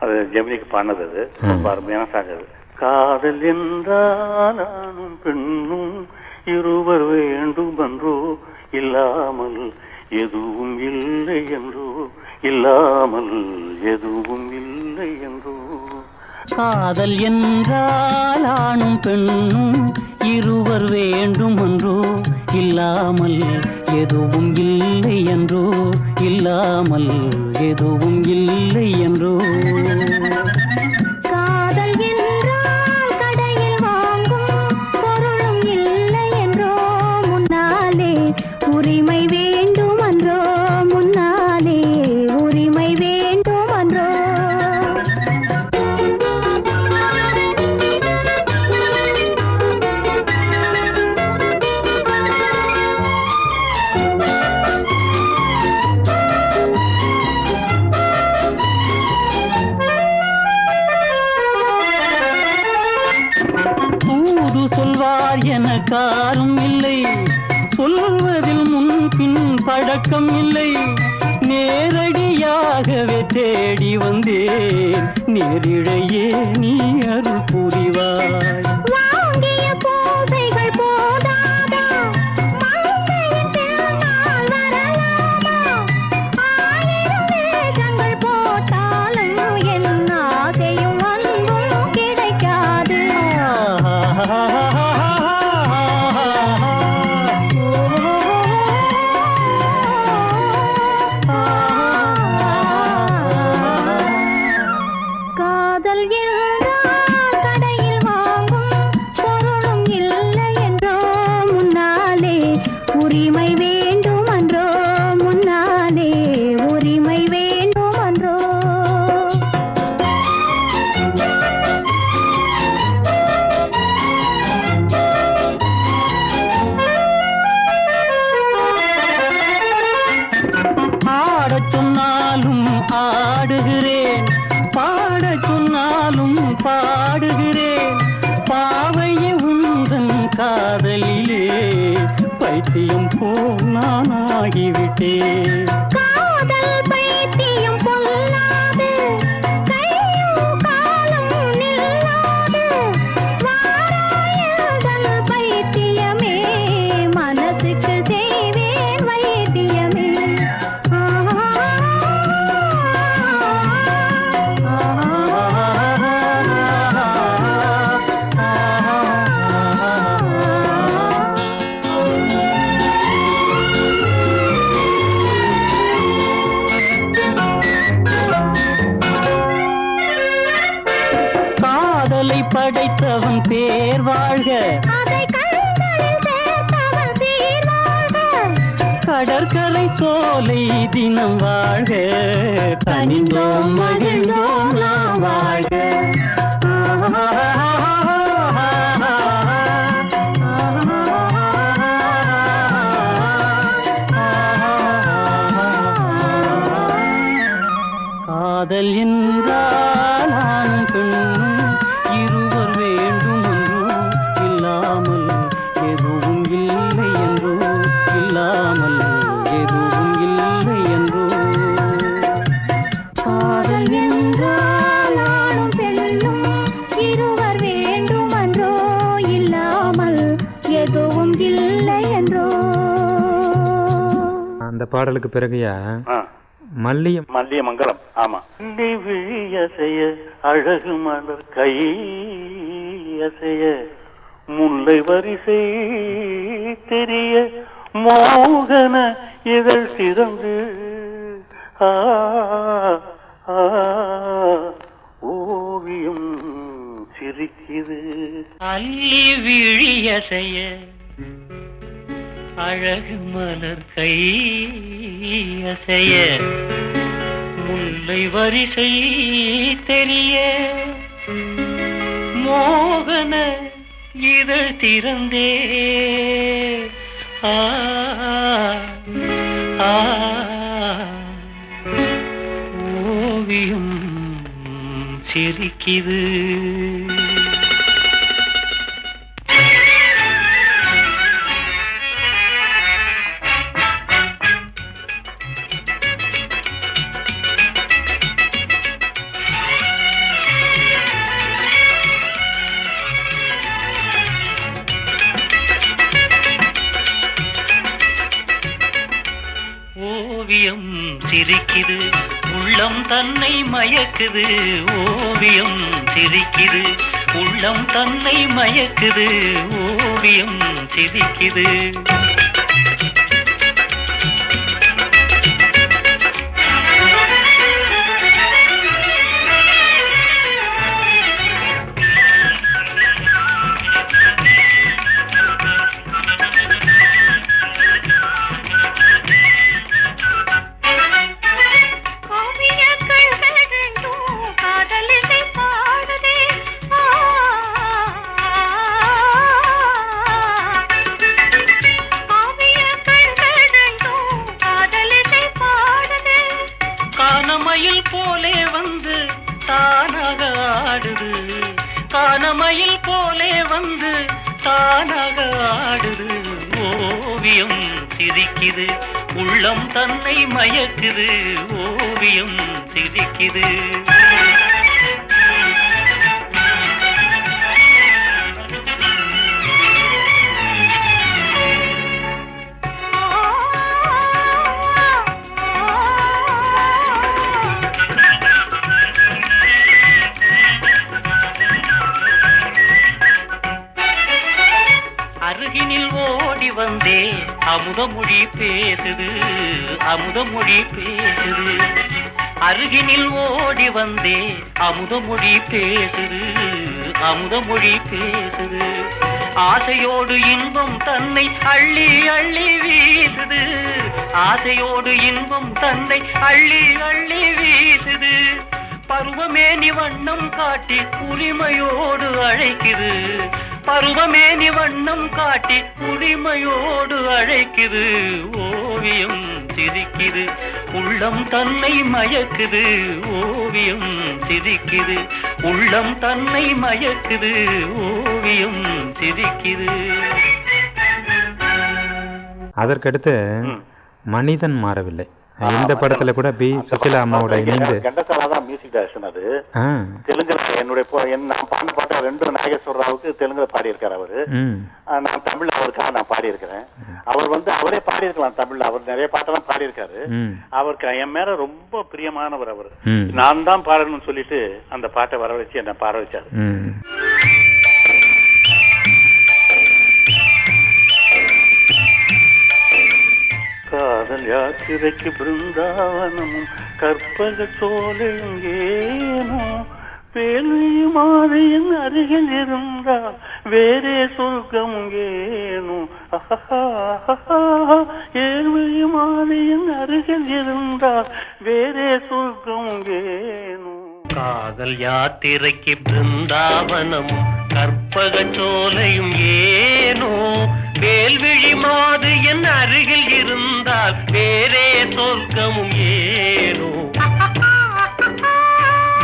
Speaker 4: அது ஜெமினிக்கு பண்ணது அது. ரொம்ப அருமையான சாங் அது. காதல் என்றானும் பெண்ணும் இருவர் வேண்டும் என்றோ இல்லாமல் எதுவும் இல்லை என்றோ இல்லாமல் எதுவும் இல்லை என்றோ.
Speaker 7: காதல் என்றால் பெண்ணும் இருவர் வேண்டும் என்றோ இல்லாமல் எதுவும் இல்லை என்றோ இல்லாமல் எதுவும் இல்லை என்றோ
Speaker 9: காதல்
Speaker 7: பேர் வாழ்க. கடற்கரை சோலை தினம் வாழ்க. கனிந்தோம் மகிழ்ந்தோம் நாம் வாழ்க.
Speaker 3: பாடலுக்கு பிறகுயா?
Speaker 4: ஆ.
Speaker 3: மல்லியம்.
Speaker 4: மல்லிய மங்கலம் ஆமா. மல்லி விழியசைய அழகு மலர் கை அசைய முல்லை வரிசை தெரிய மோகன இதழ் சிறந்து ஆ, ஆ, ஓவியம் சிரிக்குது.
Speaker 7: அள்ளி விழியசைய அழகு மலர் கை அசைய முல்லை வரிசை தெரிய மோகன இதழ் திறந்தே. ஆ ஆ ஓவியம் சிரிக்குது. சிரிக்குது. உள்ளம் தன்னை மயக்குது. ஓவியம் சிரிக்குது. உள்ளம் தன்னை மயக்குது. ஓவியம் சிரிக்குது. தன்னை மயக்குது ஓவியம் சிரிக்குது அருகினில் ஓடி வந்தே. அமுதமொழி பேசுது அமுதமொழி பேசுது. ஆசையோடு இன்பம் தன்னை அள்ளி அள்ளி வீசுது. ஆசையோடு இன்பம் தன்னை அள்ளி அள்ளி வீசுது. பருவமேனி வண்ணம் காட்டி உரிமையோடு அழைக்குது. பருவமேனி வண்ணம் காட்டி உரிமையோடு அழைக்குது. ஓவியம் சிரிக்குது. உள்ளம் தன்னை மயக்குது ஓவியம் சிரிக்குது. உள்ளம் தன்னை மயக்குது ஓவியம் சிரிக்குது.
Speaker 3: அதற்கடுத்து. மனிதன் மாறவில்லை. இந்த படத்துல கூட பி. சுசிலா அம்மாவோட இணைந்து
Speaker 4: கண்டசாலா தான் மியூசிக் டைரக்ஷன் அது. தெலுங்குல என்னுடைய நான் பாடின பாட்டை ரெண்டு நாகேஸ்வர ராவுக்கு தெலுங்குல பாடியிருக்காரு அவரு. நான் தமிழ்ல அவருக்காக நான் பாடியிருக்கிறேன். அவர் வந்து அவரே பாடியிருக்கலாம் தமிழ்ல. அவர் நிறைய பாட்டெல்லாம் பாடியிருக்காரு.
Speaker 3: ம்.
Speaker 4: அவருக்கு என் மேல ரொம்ப பிரியமானவர் அவர். நான் தான் பாடணும்னு சொல்லிட்டு அந்த பாட்டை வர வச்சு என்ன பாட வச்சாரு. காதல் யாத்திரைக்கு பிருந்தாவனமும் கற்பக சோலையும் ஏனோ? வேலையும் அருகில் இருந்தால் வேறே சொர்க்கம் ஏனோ? ஏழ்மையும் மாதையின் அருகில் இருந்தால் வேறே சொர்க்கம் ஏனோ?
Speaker 10: காதல் யாத்திரைக்கு பிருந்தாவனமும் கற்பக சோலையும் ஏனோ? வேல்விழி மாது என் அருகில் இருந்தால் வேறே சொர்க்கமும் ஏனோ?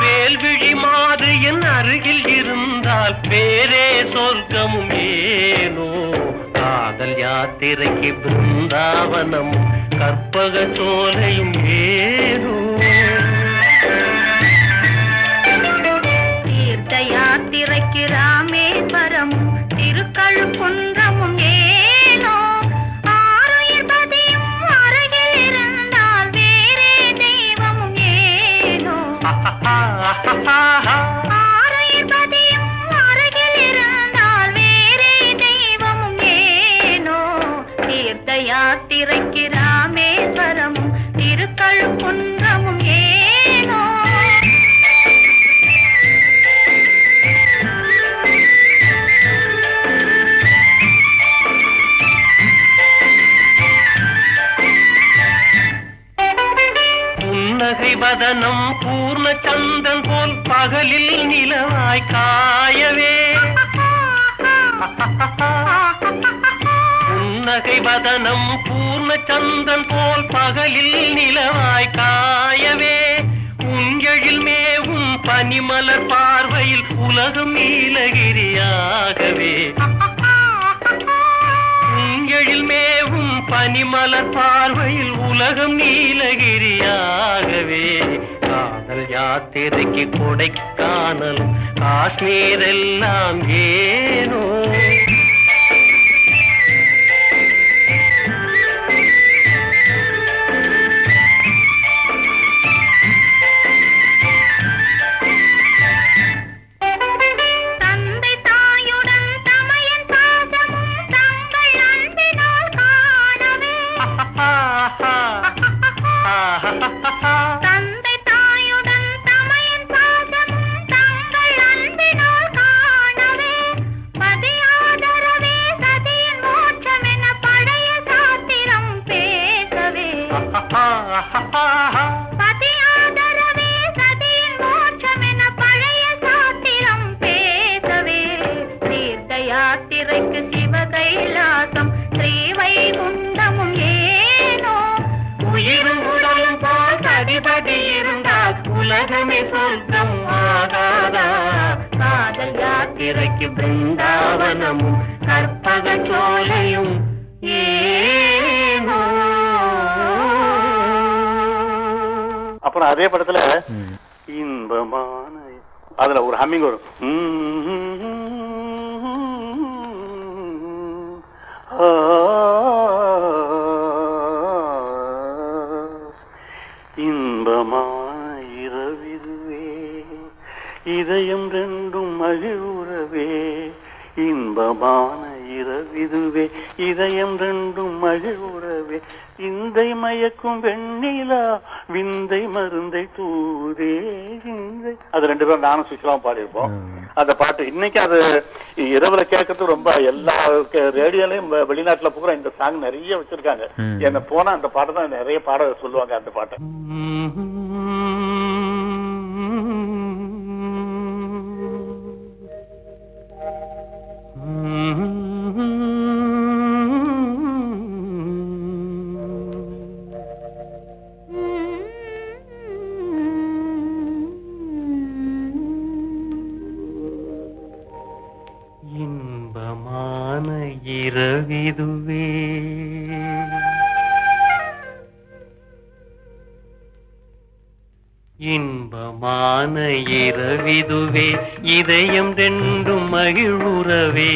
Speaker 10: வேல்விழி மாது என் அருகில் இருந்தால் வேறே சொர்க்கமும் ஏனோ? காதல் யாத்திரைக்கு பிருந்தாவனமும் கற்பக சோலையும் ஏனோ?
Speaker 11: தீர்த்த யாத்திரைக்கு ராமேஸ்வரமும் திருக்கழுக்குன்றமும் ஏனோ? ஆறுயிர் பதியும் அருகில் இருந்தால் வேறே தெய்வமும் ஏனோ? ஆறுயிர் பதியும் அருகில் இருந்தால் வேறே தெய்வமும் ஏனோ? தீர்த்த யாத்திரைக்கு ராமேஸ்வரமும் திருக்கழுக்குன்றமும் ஏனோ?
Speaker 10: புன்னகை பூர்ண சந்தன் போல் பகலில் நிலவாய் காயவே. புன்னகை வதனம் பூர்ண சந்தன் போல் பகலில் நிலவாய் காயவே. உஞ்செழில் மேவும் பனிமலர் பார்வையில் உலகம் நீலகிரியாகவே. உஞ்செழில் மேவும் பனிமலர் பார்வையில் உலகம் நீலகிரியாகவே. காதல் யாத்திரைக்கு கொடைக்கானலும் காஷ்மீர் எல்லாம் ஏனோ.
Speaker 4: ஹம்மிங் வரும் mm, mm, mm, ah, இன்பமாயிரவிதுவே இதயம் ரெண்டும் மகிழ்வுறவே இன்பமான இரவிதுவே இதயம் ரெண்டும் இந்தை மயக்கும் வெண்ணிலா விந்தை மருந்தை தூதே விந்தை. அது ரெண்டு பேரும் நானும் சுவிச்சலாம் பாடியிருப்போம். அந்த பாட்டு இன்னைக்கு அது இரவுல கேட்கறது ரொம்ப எல்லா ரேடியோலயும் வெளிநாட்டுல பூரா இந்த சாங் நிறைய வச்சிருக்காங்க. என்ன போனா அந்த பாட்டை தான் நிறைய பாட சொல்லுவாங்க அந்த பாட்டை
Speaker 10: இன்பமான இரவிதுவே. இன்பமான இரவிதுவே இதயம் ரெண்டும் மகிழ்வுறவே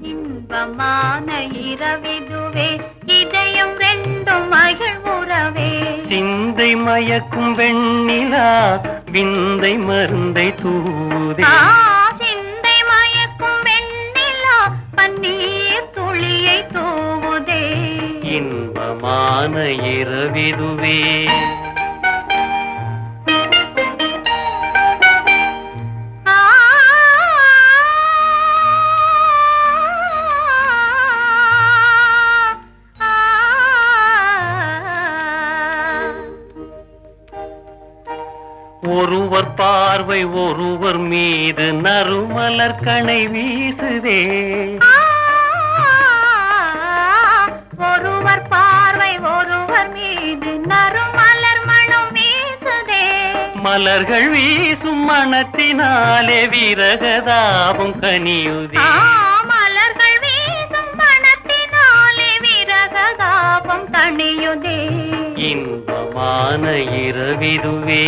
Speaker 11: இன்பமான இரவிதுவே இதயம் ரெண்டும் மகிழ்வுறவே.
Speaker 10: சிந்தை மயக்கும் வெண்ணிலா விந்தை மருந்தை தூதே.
Speaker 11: சிந்தை மயக்கும் வெண்ணிலா பன்னீர் துளியை தூவுதே.
Speaker 10: இன்பமான இரவிதுவே. பார்வை ஒருவர் மீது நறுமலர் கணை வீசுதே.
Speaker 11: ஒருவர் பார்வை ஒருவர் மீது நறுமலர் மனம் வீசுதே.
Speaker 10: மலர்கள் வீசும் மனத்தினாலே விரகதாபம் கனியுதே.
Speaker 11: மலர்கள் வீசும் மனத்தினாலே விரகதாபம் தணியுதே
Speaker 10: இன்பமான இரவிதுவே.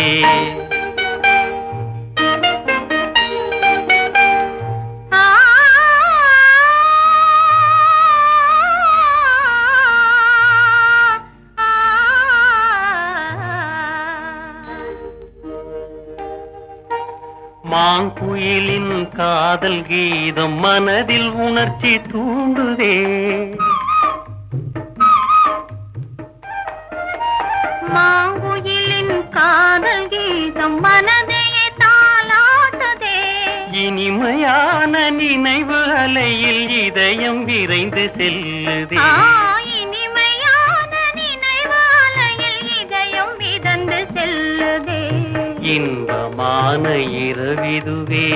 Speaker 10: காதல் கீதம் மனதில் உணர்ச்சி தூண்டுதே.
Speaker 11: மாங்குயிலின் காதல் கீதம் மனதையே தாளாட்டுதே.
Speaker 10: இனிமையான நினைவு அலையில் இதயம் விரைந்து செல்லுதே. இன்பமான இரவிதுவே.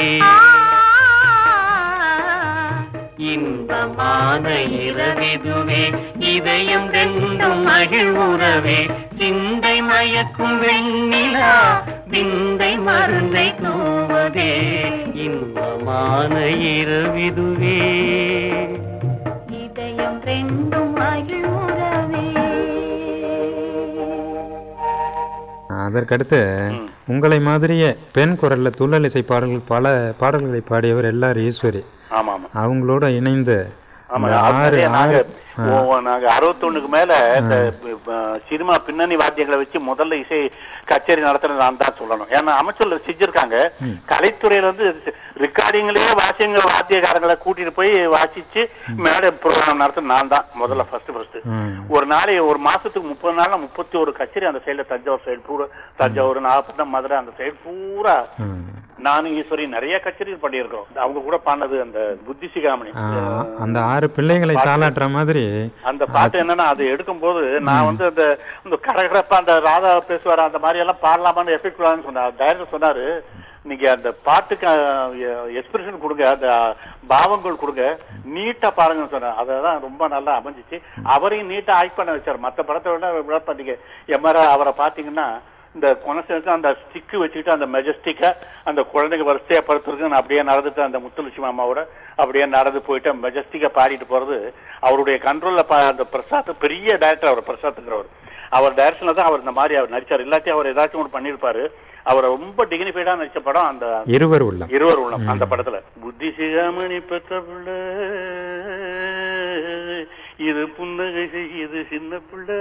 Speaker 10: இன்பமான இரவிதுவே இதயம் ரெண்டும் மகிழ்வுறவே. சிந்தை மயக்கும் வெண்ணிலா விந்தை மருந்தை தூவதே. இன்பமான இரவிதுவே.
Speaker 11: இதயம் ரெண்டும் மகிழ்வுறவே.
Speaker 3: அதற்கடுத்து உங்களை மாதிரியே பெண் குரல்ல துள்ளல் இசை பாடல்கள் பல பாடல்களை பாடியவர் எல்லாரும் ஈஸ்வரி. அவங்களோட இணைந்து ஆறு ஆறு
Speaker 4: நாங்க அறுபத்தொன்னுக்கு மேல இந்த சினிமா பின்னணி வாத்தியங்களை வச்சு முதல்ல இசை கச்சேரி நடத்துறது நான் தான் சொல்லணும். ஏன்னா அமைச்சர்ல செஞ்சிருக்காங்க. கலைத்துறையில வந்து ரெக்கார்டிங்லயே வாசியங்க வாத்தியக்காரங்களை கூட்டிட்டு போய் வாசிச்சு மேடை ப்ரோக்ராம் நடத்த நான் தான் முதல்ல ஃபர்ஸ்ட் ஃபர்ஸ்ட். ஒரு நாளை ஒரு மாசத்துக்கு முப்பது நாள்ல முப்பத்தி ஒரு கச்சேரி அந்த சைடுல தஞ்சாவூர் சைடு பூரா தஞ்சாவூர் நாகப்பட்டினம் மதுரை அந்த சைடு பூரா. நானும் ஈஸ்வரி நிறைய கச்சேரி பண்ணியிருக்கோம் அவங்க கூட பாடினது அந்த புத்தி சிகாமணி
Speaker 3: ஆ, அந்த ஆறு பிள்ளைகளை தாளாட்டுற மாதிரி.
Speaker 4: அந்த பாட்டு என்னன்னா அது எடுக்கும்போது நான் வந்து அந்த இந்த கடகடப்பா அந்த ராதா பேசுவார அந்த மாதிரி எல்லாம் பாடலாமான்னு எஃபெக்ட் சொன்னார் டைரக்டர் சொன்னாரு நீங்க அந்த பாட்டுக்கு எக்ஸ்பிரஷன் கொடுங்க அந்த பாவங்கள் கொடுங்க நீட்டா பாருங்கன்னு சொன்னார். அததான் ரொம்ப நல்லா அமைஞ்சிச்சு. அவரையும் நீட்டா ஆக்ட் பண்ண வச்சார். மத்த படத்தை விட விட பண்ணீங்க எம்ஆர் அவரை பாத்தீங்கன்னா இந்த கொனசனுக்கு அந்த ஸ்டிக்கு வச்சுக்கிட்டு அந்த மெஜஸ்டிக்கா அந்த குழந்தைங்க வரிசையா படுத்துருக்கு நான் அப்படியே நடந்துட்டு அந்த முத்துலட்சுமி அம்மாவோட அப்படியே நடந்து போயிட்டு மெஜஸ்டிக்கா பாடிட்டு போறது அவருடைய கண்ட்ரோல்ல அந்த பிரசாத் பெரிய டைரக்டர் அவர் பிரசாத்ங்கிறவர் அவர் டைரக்ஷன்ல தான் அவர் இந்த மாதிரி அவர் நடிச்சார். இல்லாட்டி அவர் ஏதாச்சும் ஒன்று பண்ணியிருப்பாரு. அவர் ரொம்ப டிகினிஃபைடா நடிச்ச படம் அந்த
Speaker 3: இருவர் உள்ளம்.
Speaker 4: இருவர் உள்ளம் அந்த படத்துல. புத்தி சிகாமணி பெற்ற பிள்ளை இது புன்னகை செய்யுது சின்ன பிள்ளை.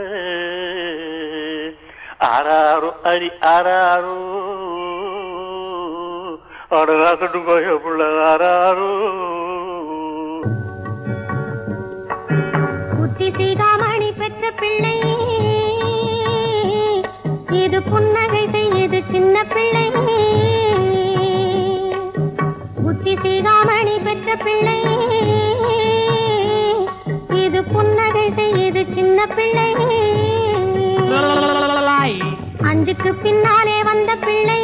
Speaker 4: ஆறாரோ அடி ஆறாரோ அடராசட்டு கோய புள்ள ஆறாரோ
Speaker 11: புத்தி சீதாமணி பெற்ற பிள்ளை இது புன்னகை செய்யுது சின்ன பிள்ளை புத்தி சீதாமணி பெற்ற பிள்ளை இது புன்னகை செய்யுது சின்ன பிள்ளை இதுக்கு பின்னாலே வந்த பிள்ளை.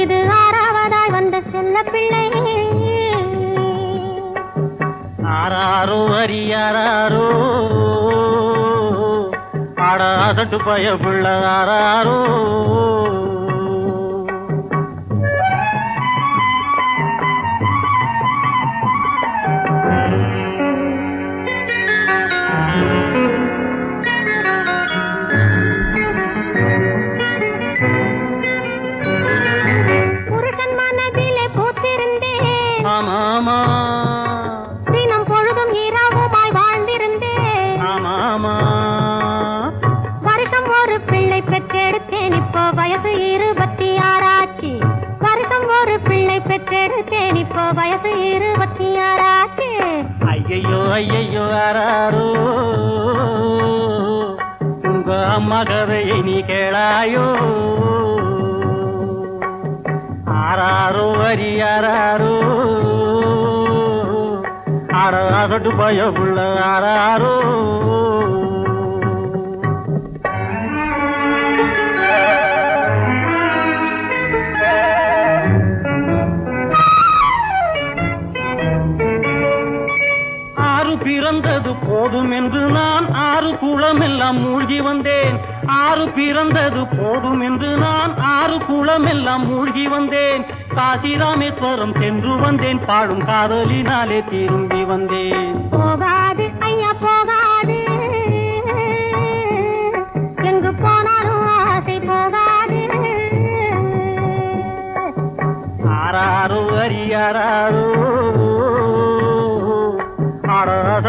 Speaker 11: இது ஆறாவதாய் வந்த செல்ல பிள்ளை.
Speaker 10: ஆறாரோ அரியாரோ ஆடாதட்டு பய பிள்ளை ஆறாரோ.
Speaker 7: ஐயையோ ஐயையோ ஆராரோ உங்க அம்மா கதையை நீ கேளாயோ ஆராரோ அரி ஆராரோ ஆறாசட்டு பயமுள்ள ஆராரோ ஆறு போதும் என்று நான் ஆறு குளம் எல்லாம் மூழ்கி வந்தேன். ஆறு பிறந்தது போதும் என்று நான் ஆறு குளம் எல்லாம் மூழ்கி வந்தேன். காசிராமேஸ்வரம் சென்று வந்தேன். பாடும் காதலினாலே திரும்பி வந்தேன்.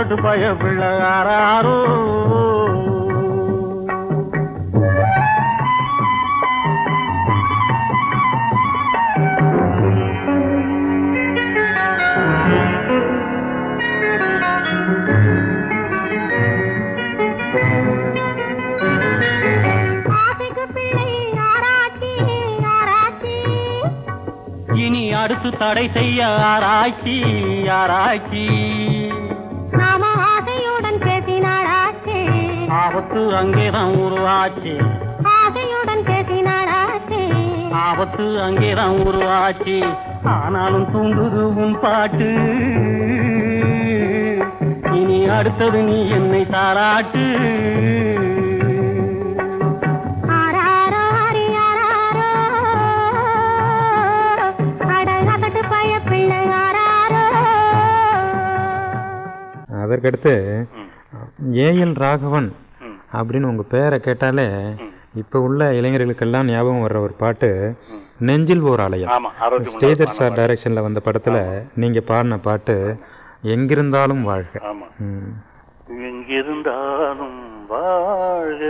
Speaker 7: ஆறாசட்டு பய
Speaker 9: பிள்ளையாரோ
Speaker 7: இனி அடுத்து தடை செய்ய ஆராய்ச்சி ஆராய்ச்சி.
Speaker 9: நாம ஆசையுடன் பேசினாளாச்சே.
Speaker 7: ஆபத்து அங்கேதான் உருவாச்சு.
Speaker 9: ஆசையுடன் பேசினாளாச்சே.
Speaker 7: ஆபத்து அங்கேதான் உருவாச்சு. ஆனாலும் தூண்டுது உன் பாட்டு. இனி அடுத்தது நீ என்னை தாராட்டு.
Speaker 3: அதற்கடுத்து ஏஎல் ராகவன் அப்படின்னு உங்கள் பேரை கேட்டாலே இப்போ உள்ள இளைஞர்களுக்கெல்லாம் ஞாபகம் வர்ற ஒரு பாட்டு நெஞ்சில் ஓர் ஆலயம். ஸ்ரீதர் சார் டைரக்ஷனில் வந்த படத்தில் நீங்கள் பாடின பாட்டு எங்கிருந்தாலும் வாழ்க.
Speaker 4: எங்கிருந்தாலும் வாழ்க.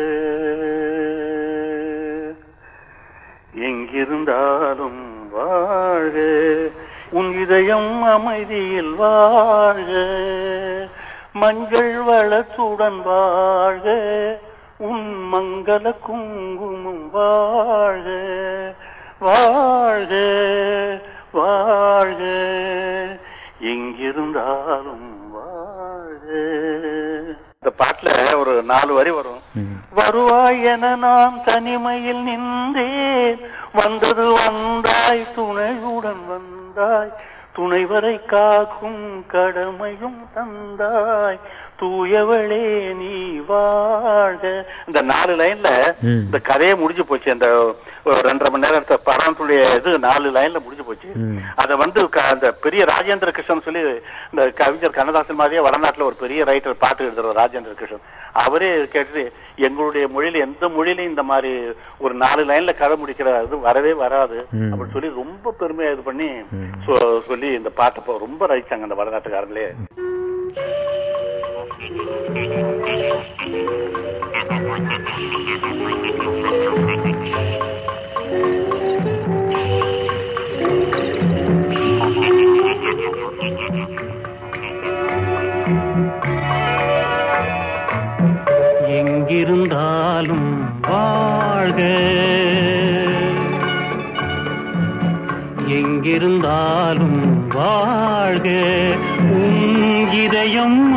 Speaker 4: எங்கிருந்தாலும் வாழ்க. உன் இதயம் அமைதியில் வாழ்க. மஞ்சள் வளத்துடன் வாழ்க உன் மங்கள குங்குமம் வாழ்க வாழ்க வாழ்க எங்கிருந்தாலும் வாழ்க இந்த பாட்டுல ஒரு நாலு வரி வரும். வருவாய் என நான் தனிமையில் நின்றேன். வந்தது வந்தாய் துணையுடன் வந்தாய். துணைவரை காக்கும் கடமையும் தந்தாய். தூயவளே நீ வாழ்க. இந்த நாலு லைன்ல. இந்த கதையே முடிஞ்சு போச்சு. அந்த ரெண்டரை மணி நேரம் படத்துடைய இது நாலு லைன்ல முடிஞ்சு போச்சு. அத வந்து அந்த பெரிய ராஜேந்திர கிருஷ்ணன் சொல்லி இந்த கவிஞர் கண்ணதாசன் மாதிரியே வடநாட்டுல ஒரு பெரிய ரைட்டர் பாட்டு எழுதுற ராஜேந்திர கிருஷ்ணன். அவரே கேட்டுட்டு எங்களுடைய மொழியில எந்த மொழியிலையும் இந்த மாதிரி ஒரு நாலு லைன்ல கதை முடிக்கிற இது வரவே வராது. அப்படின்னு சொல்லி ரொம்ப பெருமையா இது பண்ணி சொல்லி இந்த பாட்டை ரொம்ப ரசிச்சாங்க அந்த வடநாட்டுக்காரங்களே.
Speaker 7: எங்கிருந்தாலும் வாழ்க. எங்கிருந்தாலும் வாழ்க. உன் இதயம்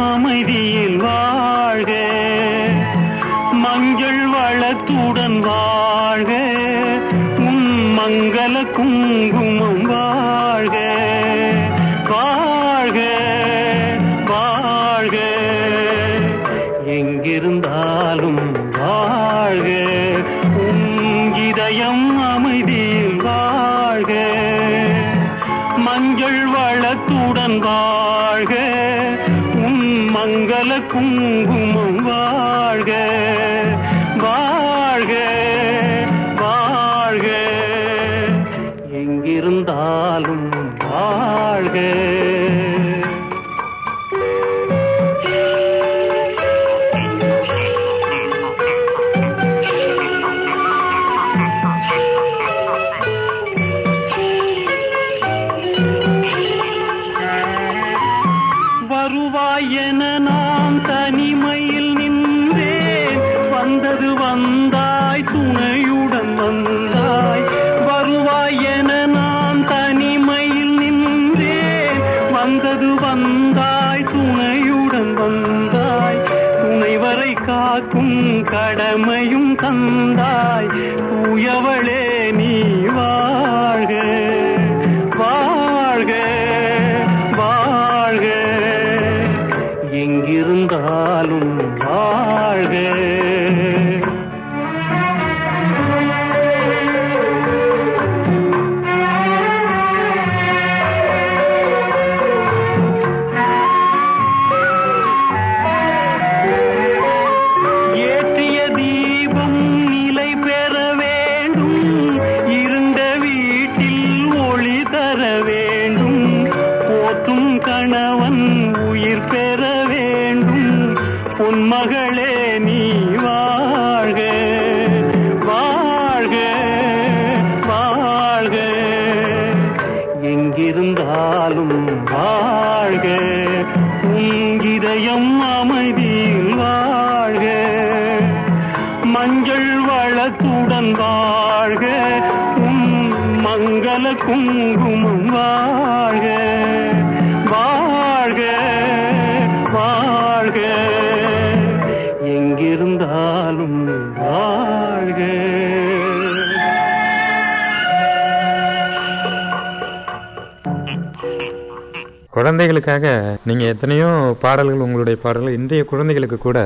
Speaker 3: குழந்தைகளுக்காக நீங்கள் எத்தனையோ பாடல்கள் உங்களுடைய பாடல்கள் இன்றைய குழந்தைகளுக்கு கூட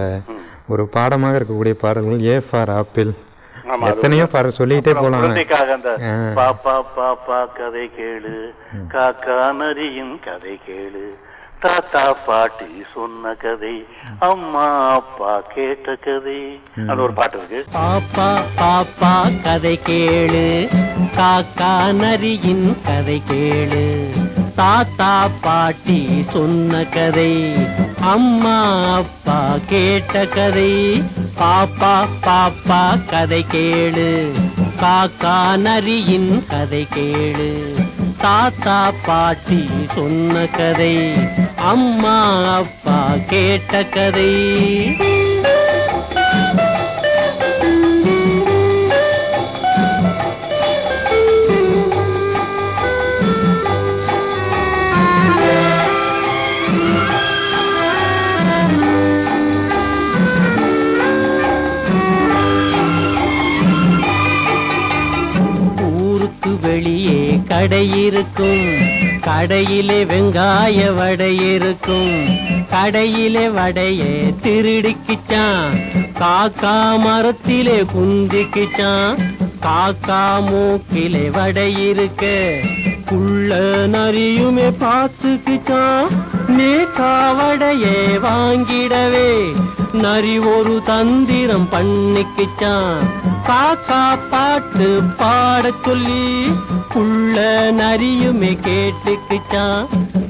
Speaker 3: ஒரு பாடமாக இருக்கக்கூடிய பாடல்கள் ஏ ஃபார் ஆப்பிள். எத்தனையோ பாடல் சொல்லிக்கிட்டே போலாம்.
Speaker 4: பாப்பா பாப்பா கதை கேளு. காக்கா நரியின் கதை கேளு. தாத்தா பாட்டி சொன்ன கதை. அம்மா அப்பா கேட்ட கதை. அது ஒரு பாட்டு இருக்கு.
Speaker 10: பாப்பா பாப்பா கதை கேளு. காக்கா நரியின் கதை கேளு. தாத்தா பாட்டி சொன்ன கதை அம்மா அப்பா கேட்ட கதை பாப்பா பாப்பா கதை கேளு காக்கா நரியின் கதை கேளு தாத்தா பாட்டி சொன்ன கதை அம்மா அப்பா கேட்ட கதை. வடை இருக்கும் கடையிலே வெங்காய வடை இருக்கும் கடையிலே வடையே திருடிக்கிச்சான். காக்கா மரத்திலே குந்திக்கிச்சான். காக்கா மூக்கிலே வடை இருக்கு புள்ள நரியுமே பார்த்துக்கிச்சான். நேக்கா வடையே வாங்கிடவே. நரி ஒரு தந்திரம் பண்ணிக்கிச்சான். காக்கா பாட்டு பாடச் சொல்லி புள்ள நரியுமே கேட்டுக்கிச்சான்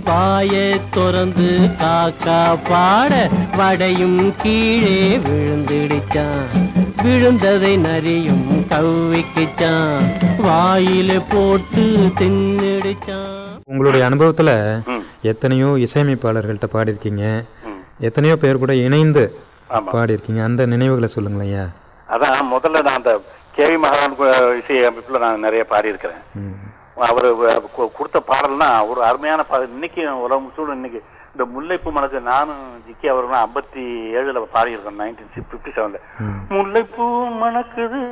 Speaker 10: வாயை திறந்து காக்கா பாட வடையும் கீழே விழுந்துடுச்சான். விழுந்ததை நரியும் கவ்விக்கிச்சான் வாயில போட்டு தின்னுடுச்சான்.
Speaker 3: உங்களுடைய அனுபவத்தில். எத்தனையோ இசையமைப்பாளர்கள்ட்ட பாடியிருக்கீங்க. எத்தனையோ பேர் கூட இணைந்து. பாடியிருக்கீங்க. அந்த நினைவுகளை சொல்லுங்களேன் ஐயா.
Speaker 4: அதான் முதல்ல நான் அந்த கேவி மகாரான் இசை அமைப்புல நான் நிறைய பாடியிருக்கிறேன். அவர் கொடுத்த பாடல்னா ஒரு அருமையான பாடல் இன்னைக்கு உலகம் சூழல் இன்னைக்கு இந்த முல்லைப்பூ மனசு நானும் ஜிக்கி அவர்களும் ஐம்பத்தி ஏழுல பாடியிருக்கோம் நைன்டீன் பிப்டி செவன்ல. முல்லைப்பூ மணக்குது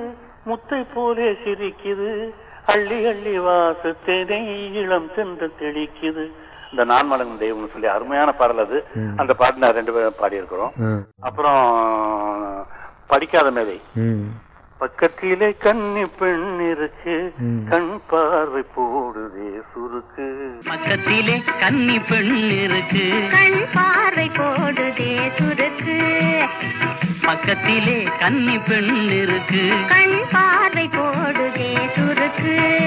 Speaker 4: முத்தை போலே சிரிக்குது அள்ளி அள்ளி வாசத்தேனை இளம் சென்று தெளிக்குது இந்த நான் மடங்கு தெய்வம்னு சொல்லி அருமையான பாடல் அது. அந்த பாட்டு நான் ரெண்டு பேரும் பாடியிருக்கிறோம். அப்புறம் படிக்காத மேதை.
Speaker 3: ம்.
Speaker 4: பக்கத்திலே கன்னி பெண் இருக்கு. கண் பார்வை போடுதே சுருக்கு.
Speaker 10: பக்கத்திலே கன்னி பெண் இருக்கு.
Speaker 12: கண் பார்வை போடுதே சுருக்கு.
Speaker 10: பக்கத்திலே கன்னி பெண் இருக்கு.
Speaker 12: கண் பார்வை போடுதே சுருக்கு.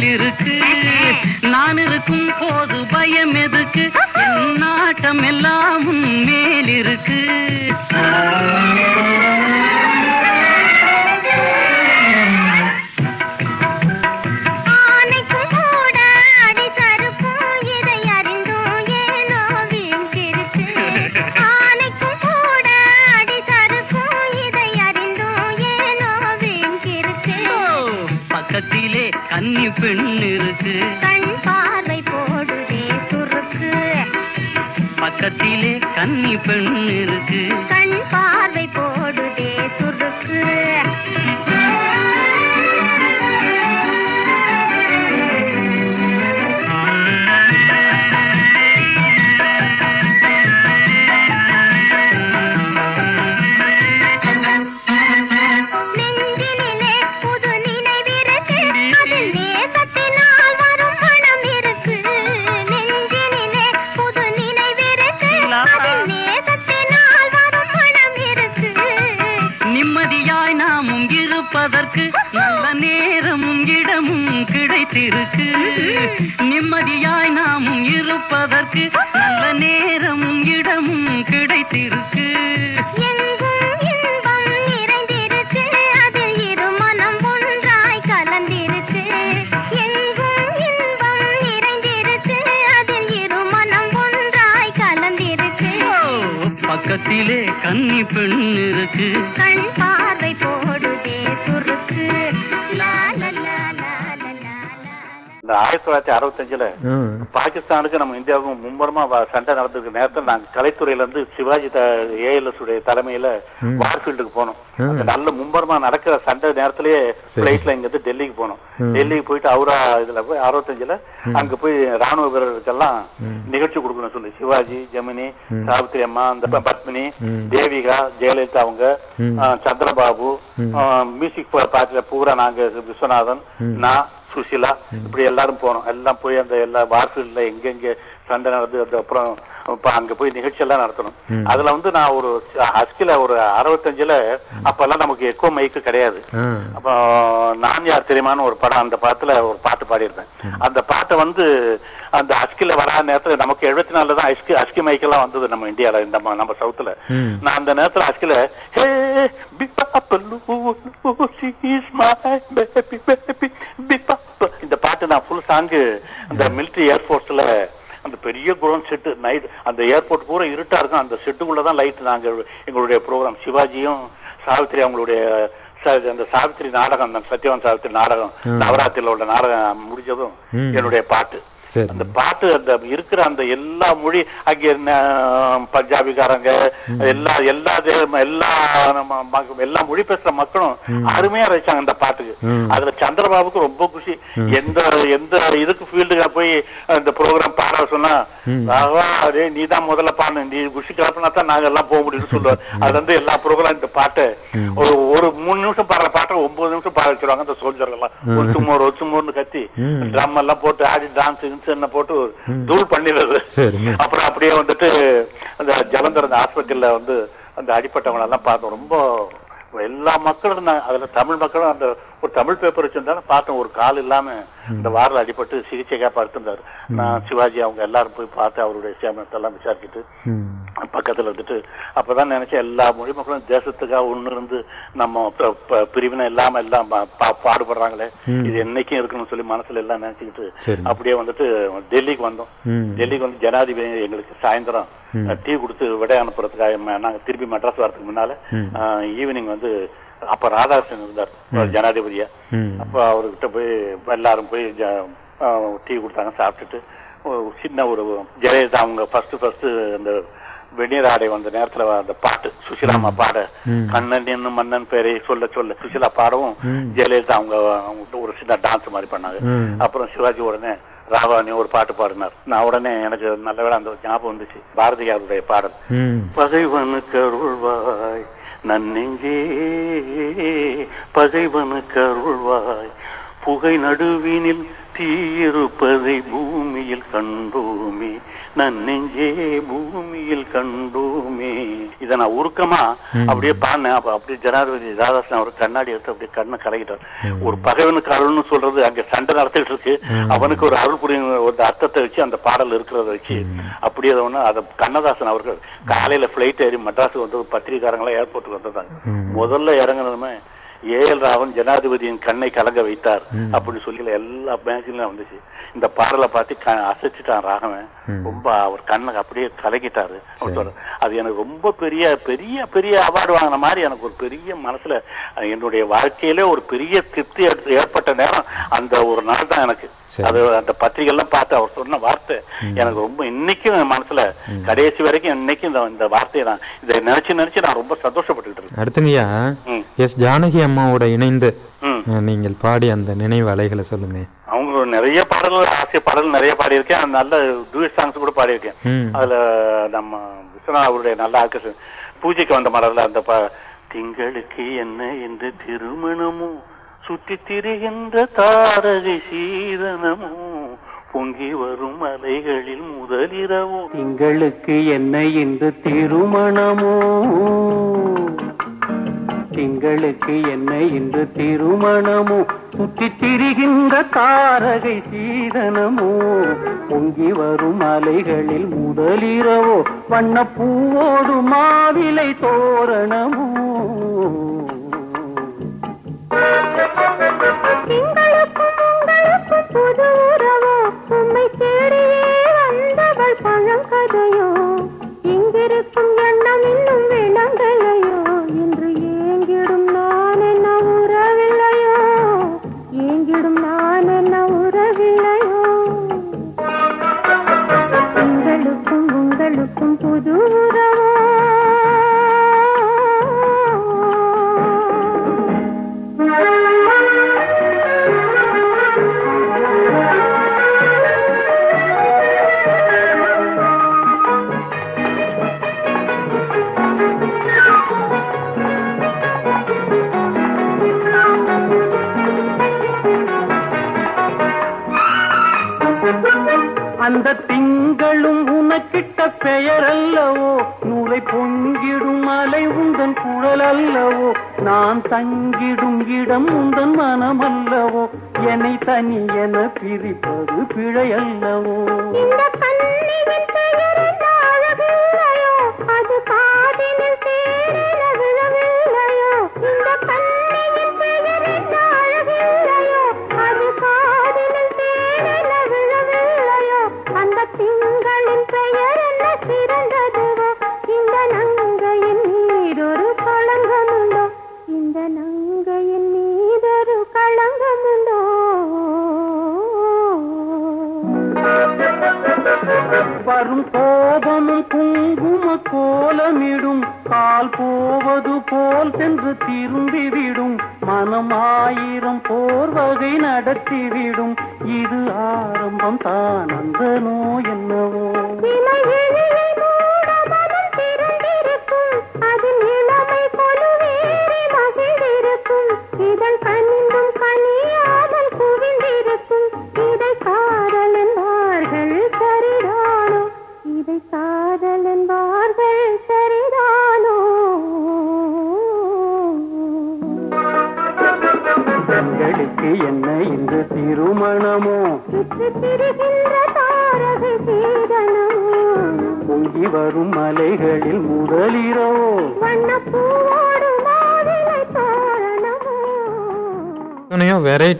Speaker 12: நான் இருக்கு.
Speaker 13: நான் இருக்கும் போது பயம் எதுக்கு? என் நாட்டம் எல்லாம் மேலிருக்கு பெண் இருக்கு
Speaker 12: கண் பார்வை போடுதே சுருக்கு
Speaker 13: பக்கத்திலே கன்னி பெண் இருக்கு
Speaker 12: கண்
Speaker 13: பெண்
Speaker 4: ஆயிரத்தி தொள்ளாயிரத்தி அறுபத்தஞ்சுல பாகிஸ்தானுக்கு நம்ம இந்தியாவுக்கும் மும்முரமா வ- சண்டை நடந்திருக்க நேரத்தில் நாங்க கலைத்துறையில இருந்து சிவாஜி ஏஎல்எஸ் உடைய தலைமையில. வார்ஃபீல்டுக்கு போனோம் நல்ல மும்முரமா நடக்கிற சண்டை நேரத்திலேயே. பிளைட்ல இங்க இருந்து டெல்லிக்கு போனோம். டெல்லிக்கு போயிட்டு அவரா இதுல போய் அறுபத்தஞ்சுல. அங்க போய் ராணுவ வீரர்களுக்கெல்லாம். நிகழ்ச்சி கொடுக்கணும் சொல்லி சிவாஜி ஜெமினி
Speaker 3: ம்.
Speaker 4: சாவித்திரி அம்மா அந்த பத்மினி. தேவிகா ஜெயலலிதா அவங்க சந்திரபாபு. மியூசிக் பார்ட்டில பூரா நாங்க விஸ்வநாதன். நான் சுஷிலா இப்படி எல்லாரும் போனோம். எல்லாம் போய் அந்த எல்லா வார்ஃபீல்ட்ல எங்கெங்க சண்டை நடந்து அது அப்புறம் இப்ப அங்க போய் நிகழ்ச்சி எல்லாம் நடத்தணும். அதுல வந்து நான் ஒரு ஹஸ்கில ஒரு அறுபத்தஞ்சுல அப்பெல்லாம் நமக்கு எக்கோ மைக்கு கிடையாது. அப்போ நான் யார் தெரியுமான்னு ஒரு படம் அந்த படத்துல ஒரு பாட்டு பாடியிருப்பேன். அந்த பாட்டை வந்து அந்த அஸ்கில வராத நேரத்துல நமக்கு எழுபத்தி நாலுல தான் அஸ்கி அஸ்கி மைக்கெல்லாம் வந்தது நம்ம இந்தியால இந்த நம்ம சவுத்துல. நான் அந்த நேரத்துல அஸ்கில ஹே இந்த பாட்டு நான் ஃபுல் சாங்கு அந்த மிலிட்டரி ஏர்ஃபோர்ஸ்ல அந்த பெரிய குரோன் செட்டு நைட் அந்த ஏர்போர்ட் பூரா இருட்டா இருக்கும் அந்த செட்டுக்குள்ள தான் லைட் நாங்க எங்களுடைய ப்ரோக்ராம் சிவாஜியும் சாவித்திரி அவங்களுடைய அந்த சாவித்திரி நாடகம் அந்த சத்யவான் சாவித்திரி நாடகம்
Speaker 3: ம்.
Speaker 4: நவராத்திரில உள்ள நாடகம் முடிஞ்சதும். என்னுடைய பாட்டு அந்த பாட்டு அந்த இருக்கிற அந்த எல்லா மொழி அங்க என்ன பஞ்சாபிக்காரங்க எல்லா எல்லா எல்லா நம்ம எல்லா மொழி பேசுற மக்களும். அருமையா ரசிச்சாங்க இந்த பாட்டுக்கு. அதுல சந்திரபாபுக்கு ரொம்ப குஷி. எந்த எந்த இதுக்கு ஃபீல்டுக்கு போய் இந்த ப்ரோக்ராம் பாட சொன்னா டே நீ தான் முதல்ல பாடு நீ குஷி கிளப்பினா தான் நாங்க எல்லாம் போக முடியும்னு சொல்லுவார் அது வந்து எல்லா ப்ரோக்ராம் இந்த பாட்டை. ஒரு ஒரு மூணு நிமிஷம் பாடுற பாட்டை ஒன்பது நிமிஷம் பாட வச்சிருவாங்க அந்த சோல்ஜர் எல்லாம்
Speaker 3: ம்.
Speaker 4: ஒத்துமோர் ஒத்துமோர்னு கத்தி
Speaker 3: ம்.
Speaker 4: ட்ரம் எல்லாம் போட்டு ஆடி டான்ஸ் என்ன போட்டு. தூள் பண்ணிடுறது அப்புறம் அப்படியே வந்துட்டு அந்த ஜலந்தர் அந்த ஆஸ்பத்திரியில வந்து அந்த அடிப்பட்டவங்க எல்லாம் பார்த்தோம் ரொம்ப எல்லா மக்களும் இருந்தாங்க அதுல தமிழ் மக்களும் அந்த ஒரு தமிழ் பேப்பர் வச்சிருந்தாலும் பார்த்தோம் ஒரு கால் இல்லாம இந்த வாரில் அடிபட்டு சிகிச்சைக்காக படுத்திருந்தாரு நான் சிவாஜி அவங்க எல்லாரும் போய் பார்த்து அவருடைய சேமத்தை எல்லாம் விசாரிச்சுட்டு பக்கத்துல இருந்துட்டு அப்பதான் நினைச்சேன் எல்லா மொழி மக்களும் தேசத்துக்காக ஒண்ணு இருந்து நம்ம பிரிவினை இல்லாம எல்லாம் பாடுபடுறாங்களே. இது என்னைக்கும் இருக்கணும்னு சொல்லி மனசுல எல்லாம் நினைச்சுக்கிட்டு. அப்படியே வந்துட்டு டெல்லிக்கு வந்தோம். டெல்லிக்கு வந்து ஜனாதிபதி எங்களுக்கு சாயந்தரம். டீ கொடுத்து விடை அனுப்புறதுக்காக ம- நாங்க திருப்பி மெட்ராஸ் வரதுக்கு முன்னால. ஈவினிங் வந்து அப்ப ராதாகிருஷ்ணன் இருந்தார். ஜனாதிபதியா அப்ப அவர்கிட்ட போய் எல்லாரும் போய் டீ கொடுத்தாங்க சாப்பிட்டுட்டு சின்ன ஒரு ஜெயலலிதா அவங்க ஃபர்ஸ்ட் ஃபர்ஸ்ட் அந்த வெந்நீர் ஆடை வந்த நேரத்துல அந்த பாட்டு சுசிலாமா பாட. கண்ணன் மன்னன் பேரை சொல்ல சொல்ல சுசிலா பாடவும். ஜெயலலிதா அவங்க அவங்க ஒரு சின்ன டான்ஸ் மாதிரி பண்ணாங்க. அப்புறம் சிவாஜி உடனே ராவானி ஒரு பாட்டு பாடினார். நான் உடனே எனக்கு நல்ல வேளை அந்த ஞாபகம் வந்துச்சு. பாரதியாருடைய பாடல்.
Speaker 3: ம்.
Speaker 4: பகைவனுக்கு அருள்வாய் நன்னெஞ்சே. பகைவனுக்கு அருள்வாய் புகை நடுவினில் தீ இருப்பதை பூமியில் கண்டோமே நன்னெஞ்சே பூமியில் கண்டோமே. இத நான் உருக்கமா அப்படியே பாடினேன். அப்ப அப்படியே ஜனாதிபதி ராதாசன் அவர் கண்ணாடி எடுத்து அப்படியே கண்ணை கலக்கிட்டார். ஒரு பகைவனுக்கு அருள்னு சொல்றது அங்க சண்டை நடத்திட்டு இருக்கு. அவனுக்கு ஒரு அருள் புரியும் ஒரு அர்த்தத்தை வச்சு அந்த பாடல் இருக்கிறத வச்சு அப்படியே அதை ஒண்ணு அதை கண்ணதாசன் அவர்கள் காலையில பிளைட் ஏறி மெட்ராஸுக்கு வந்து பத்திரிகாரங்களா ஏர்போர்ட்டுக்கு வந்திருந்தாங்க முதல்ல இறங்குனதுமே ஏஎல் ராவன் ஜனாதிபதியின் கண்ணை கலங்க வைத்தார் அப்படின்னு சொல்லி எல்லா மேகசின்லயும் வந்துச்சு. இந்த பாடலை பார்த்து அசைச்சிட்டான் ராகவன். ரொம்ப அவர் கண்ணை அப்படியே கலக்கிட்டாரு. அது எனக்கு ரொம்ப பெரிய பெரிய பெரிய அவார்டு வாங்கின மாதிரி எனக்கு ஒரு பெரிய மனசுல என்னுடைய வாழ்க்கையிலே ஒரு பெரிய திருப்தி ஏற்ப- ஏற்பட்ட நேரம் அந்த ஒரு நாள் தான் எனக்கு. அது அந்த பத்திரிகை எல்லாம் பார்த்து அவர் சொன்ன வார்த்தை எனக்கு ரொம்ப இன்னைக்கும் மனசுல கடைசி வரைக்கும் இன்னைக்கும் இந்த வார்த்தையை நான் இதை நினைச்சு நினைச்சு நான் ரொம்ப சந்தோஷப்பட்டுட்டு இருக்கேன்.
Speaker 3: அடுத்துங்கய்யா. எஸ் ஜானகி அம்மாவோட இணைந்து நீங்கள் பாடி அந்த நினைவு அலைகளை சொல்லுங்க
Speaker 4: அவங்க நிறைய பாடல்கள் ஆசிய பாடல் நிறைய பாடியிருக்கேன். நல்ல டூயட் சாங்ஸ் கூட பாடியிருக்கேன். அதுல நம்ம விஸ்வநாத் அவருடைய நல்ல ஆர்கெஸ்ட்ரா பூஜைக்கு வந்த மலர்ல அந்த ப திங்களுக்கு என்ன என்று திருமணமும் சுற்றி திரிகின்ற தாரகை சீதனமோ பொங்கி வரும் அலைகளில் முதலிரவும்
Speaker 7: திங்களுக்கு என்ன என்று திருமணமோ. திங்களுக்கு என்ன இன்று திருமணமோ? சுற்றி திரிகின்ற தாரகை சீதனமோ? பொங்கி வரும் அலைகளில் முதலிரவோ? வண்ண பூவோடு மாவிலை தோரணமோ?
Speaker 9: பழம் கதையோ? இங்கிருக்கும் எண்ணம் இன்னும் விளங்கலை. காதலுக்கும் புது
Speaker 7: அந்த திங்களும் கிட்ட பெயர் அல்லவோ நூலை பொங்கிடும் அலை உந்தன் குழல் அல்லவோ நான் தங்கிடும் இடம் உந்தன் மனம் அல்லவோ என்னை தனி என பிரிப்பது பிழை அல்லவோ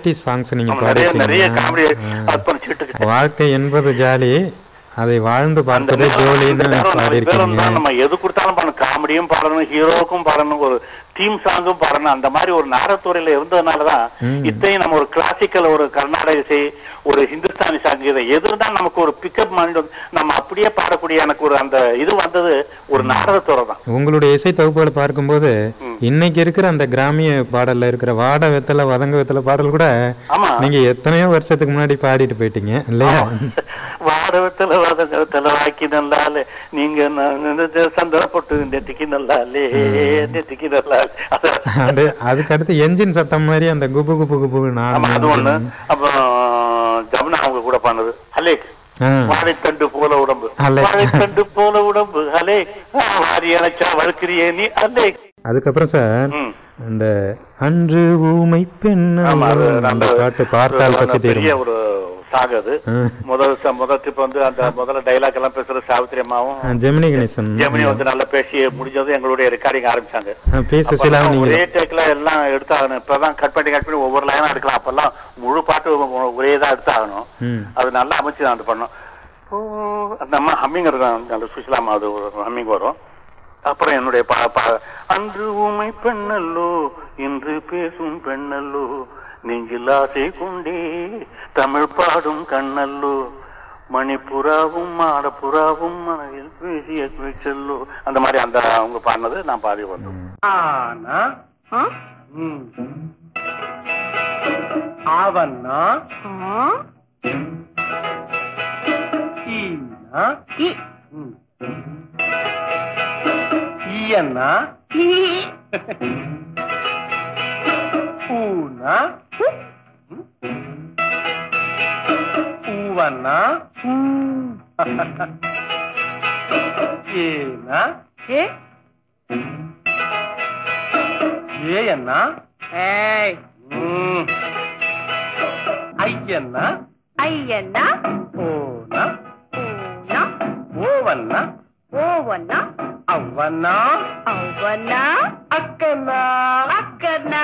Speaker 3: வெரைட்டி சாங்ஸ் நீங்க பாடிருக்கீங்க. வாழ்க்கை என்பது ஜாலி. அதை வாழ்ந்து பார்ப்பதே ஜோலின்னு
Speaker 4: நம்ம எது கொடுத்தாலும் பண்ணணும் காமெடியும் பாடணும் ஹீரோவுக்கும் பாடணும் ஒரு தீம் சாங்கும் பாடணும். அந்த மாதிரி ஒரு நாடகத்துறையில இருந்ததுனாலதான். இத்தையும் நம்ம ஒரு கிளாசிக்கல் ஒரு கர்நாடக இசை ஒரு ஹிந்துஸ்தானி சாங் இதை எது இருந்தா நமக்கு ஒரு பிக்கப் மைண்ட் நம்ம அப்படியே பாடக்கூடிய எனக்கு ஒரு அந்த இது வந்தது ஒரு நாடகத்துறை தான்
Speaker 3: உங்களுடைய இசை தொகுப்புகளை பார்க்கும்போது. இன்னைக்கு இருக்கிற அந்த கிராமிய பாடல்ல இருக்கிற வாட வெத்தல வதங்க வெத்தல பாடல் கூட நீங்க எத்தனையோ வருஷத்துக்கு முன்னாடி பாடிட்டு போயிட்டீங்க இல்லையா?
Speaker 4: வாடவத்துல வதங்கத்துல வாக்கி நல்லாலே நீங்க சந்தனப்பட்டு நெத்திக்கு நல்லாலே நெத்திக்கு நல்லாலே அது-
Speaker 3: அது அதுக்கு அடுத்து என்ஜின் சத்தம் மாதிரி அந்த குபு குபு குபு நான்
Speaker 4: அப்புறம் அலேக்
Speaker 3: ஆ.
Speaker 4: வாழைத்தண்டு போல உடம்பு. வாழைத்தண்டு போல உடம்பு. அலேக் வாரி அணைச்சா வளர்க்கிறியே நீ. அலேக்
Speaker 3: அதுக்கப்புறம் சார். அந்த அன்று ஊமை பெண் அந்த பாட்டு பார்த்தால் பசி
Speaker 4: பெரிய
Speaker 3: தீரும்.
Speaker 4: ஒரு சாங் அது
Speaker 3: ஆ.
Speaker 4: முதல் முதல் ட்ரிப் வந்து அந்த முதல்ல டைலாக் எல்லாம் பேசுற சாவித்திரி அம்மாவும்
Speaker 3: ஜெமினி கணேசன்.
Speaker 4: ஜெமினி வந்து நல்லா பேசி முடிஞ்சதும் எங்களுடைய ரெக்கார்டிங் ஆரம்பிச்சாங்க. ஒரே டேக்ல எல்லாம் எடுத்தாகணும். இப்பதான் கட் பண்ணி கட் பண்ணி ஒவ்வொரு லைனா எடுக்கலாம். அப்பெல்லாம் முழு பாட்டு ஒரே தான் எடுத்தாகணும். அது நல்லா அமைச்சு தான் அது பண்ணோம். அந்த அம்மா ஹம்மிங் இருக்கும் அந்த சுசிலா அம்மா அது ஹம்மிங் வரும். அப்புறம் என்னுடைய பா அன்று ஊமை பெண்ணல்லோ இன்று பேசும் பெண்ணல்லோ நெஞ்சில் ஆசை கொண்டே தமிழ் பாடும் கண்ணல்லோ மணிப்புறாவும் மாடப்புறாவும் மனதில் பேசிய பேச்சல்லோ அந்த மாதிரி அந்த அவங்க பாடினது நான் பாடி வந்தோம்.
Speaker 7: ஆனா. அவன்னா ஈனா ம். ஈயன்னா ஊனா ம். ஊவன்னா ஏனா ஏயன்னா ம். ஐயன்னா
Speaker 11: ஐயன்னா
Speaker 7: ஓனா
Speaker 11: ஊனா
Speaker 7: ஓவன்னா
Speaker 11: ஓவன்னா
Speaker 7: அவ்வன்னா
Speaker 11: அவனா
Speaker 7: அக்கன்னா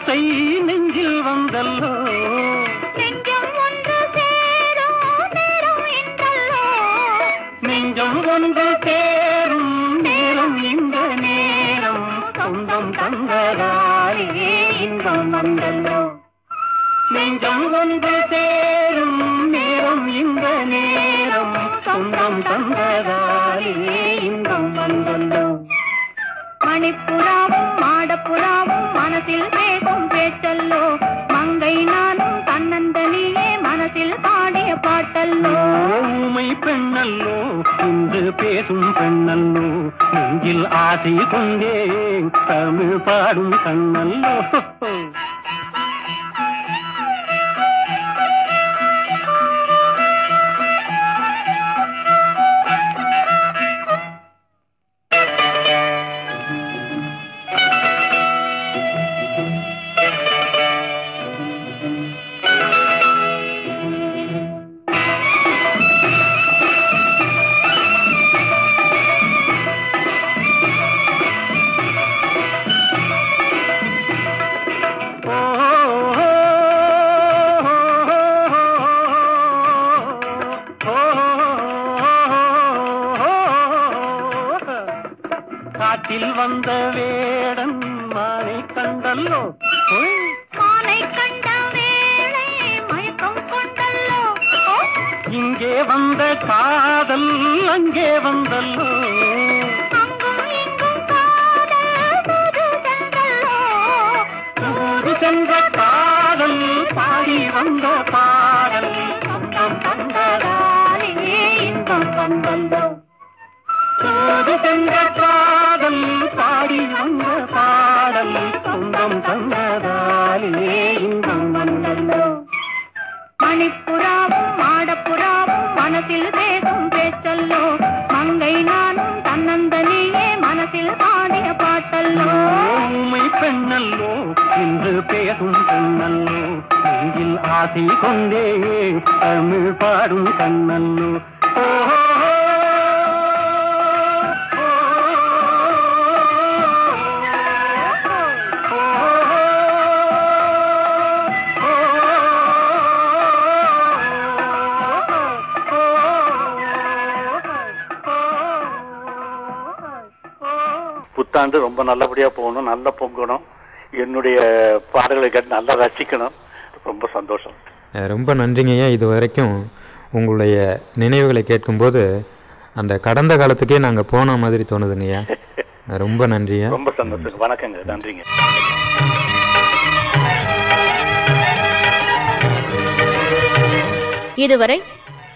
Speaker 7: வார்த்தை நெஞ்சில் வந்தல்லோ?
Speaker 11: நெஞ்சம் ஒன்று
Speaker 7: தேரும் நேரம் இந்த நேரம் சொந்தம் தந்ததாலே இன்பம் வந்தல்லோ? நெஞ்சம் ஒன்று தேரும் நேரம் இந்த நேரம்? சொந்தம் தந்ததாலே இன்பம் வந்தல்லோ?
Speaker 11: மணிப்புறாவும் மாடப்புறாவும் மனதில்
Speaker 7: ஊமை பெண்ணல்லோ இன்று பேசும் பெண்ணல்லோ நெஞ்சில் ஆசை கொண்டே தமிழ் பாடும் கண்ணல்லோ. ஓஹோ
Speaker 4: புத்தாண்டு ரொம்ப நல்லபடியா போகணும் நல்லா பொங்கணும். என்னுடைய பாடல்களை கேட்டு நல்லா ரசிக்கணும். ரொம்ப சந்தோஷம்.
Speaker 3: ரொம்ப நன்றிங்கய்யா. இது வரைக்கும் உங்களுடைய நினைவுகளை கேட்கும்போது அந்த கடந்த காலத்துக்கே நாங்கள் போன மாதிரி தோணுதுங்கய்யா ரொம்ப நன்றியா?
Speaker 4: ரொம்ப சந்தோஷம். வணக்கங்க. நன்றிங்க.
Speaker 1: இதுவரை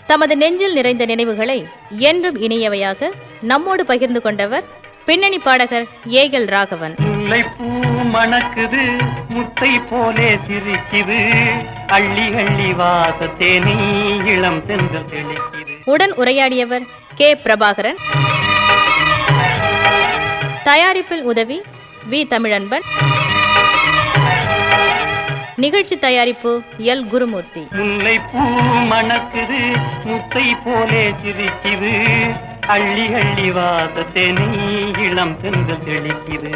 Speaker 1: தமது நெஞ்சில் நிறைந்த நினைவுகளை என்றும் இனியவையாக நம்மோடு பகிர்ந்து கொண்டவர் பின்னணி பாடகர் ஏகல் ராகவன்.
Speaker 7: முல்லைப்பூ மணக்குது முத்தை போலே சிரிக்குது. அள்ளி அள்ளி வாசத்தேனி இளம் சென்று தெளிக்குது.
Speaker 1: உடன் உரையாடியவர் கே. பிரபாகரன். தயாரிப்பில் உதவி வி. தமிழன்பன். நிகழ்ச்சி தயாரிப்பு எல். குருமூர்த்தி.
Speaker 7: முல்லைப்பூ மணக்குது முத்தை போலே சிரிக்குது. அள்ளி அள்ளி வாசத்தேனி இளம் சென்று தெளிக்குது.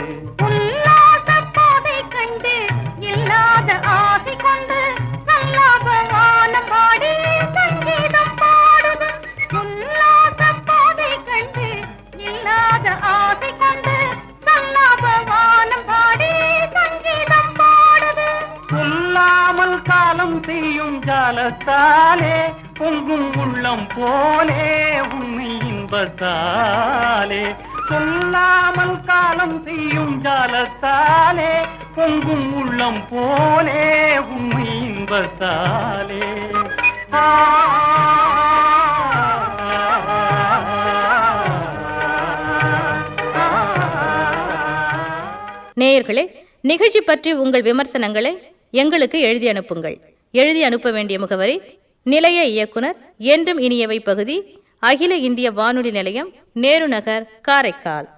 Speaker 7: ஜாலத்தாலே பொங்கும் உள்ளம் போலே உண்மை இன்பத்தாலே. சொல்லாமல் காலம் செய்யும் ஜாலத்தாலே பொங்கும் உள்ளம் போலே உண்மை இன்பத்தாலே
Speaker 1: நேயர்களே நிகழ்ச்சி பற்றி உங்கள் விமர்சனங்களை எங்களுக்கு எழுதி அனுப்புங்கள் எழுதி அனுப்ப வேண்டிய முகவரி நிலைய இயக்குனர் என்றும் இனியவை பகுதி அகில இந்திய வானொலி நிலையம் நேரு நகர் காரைக்கால்.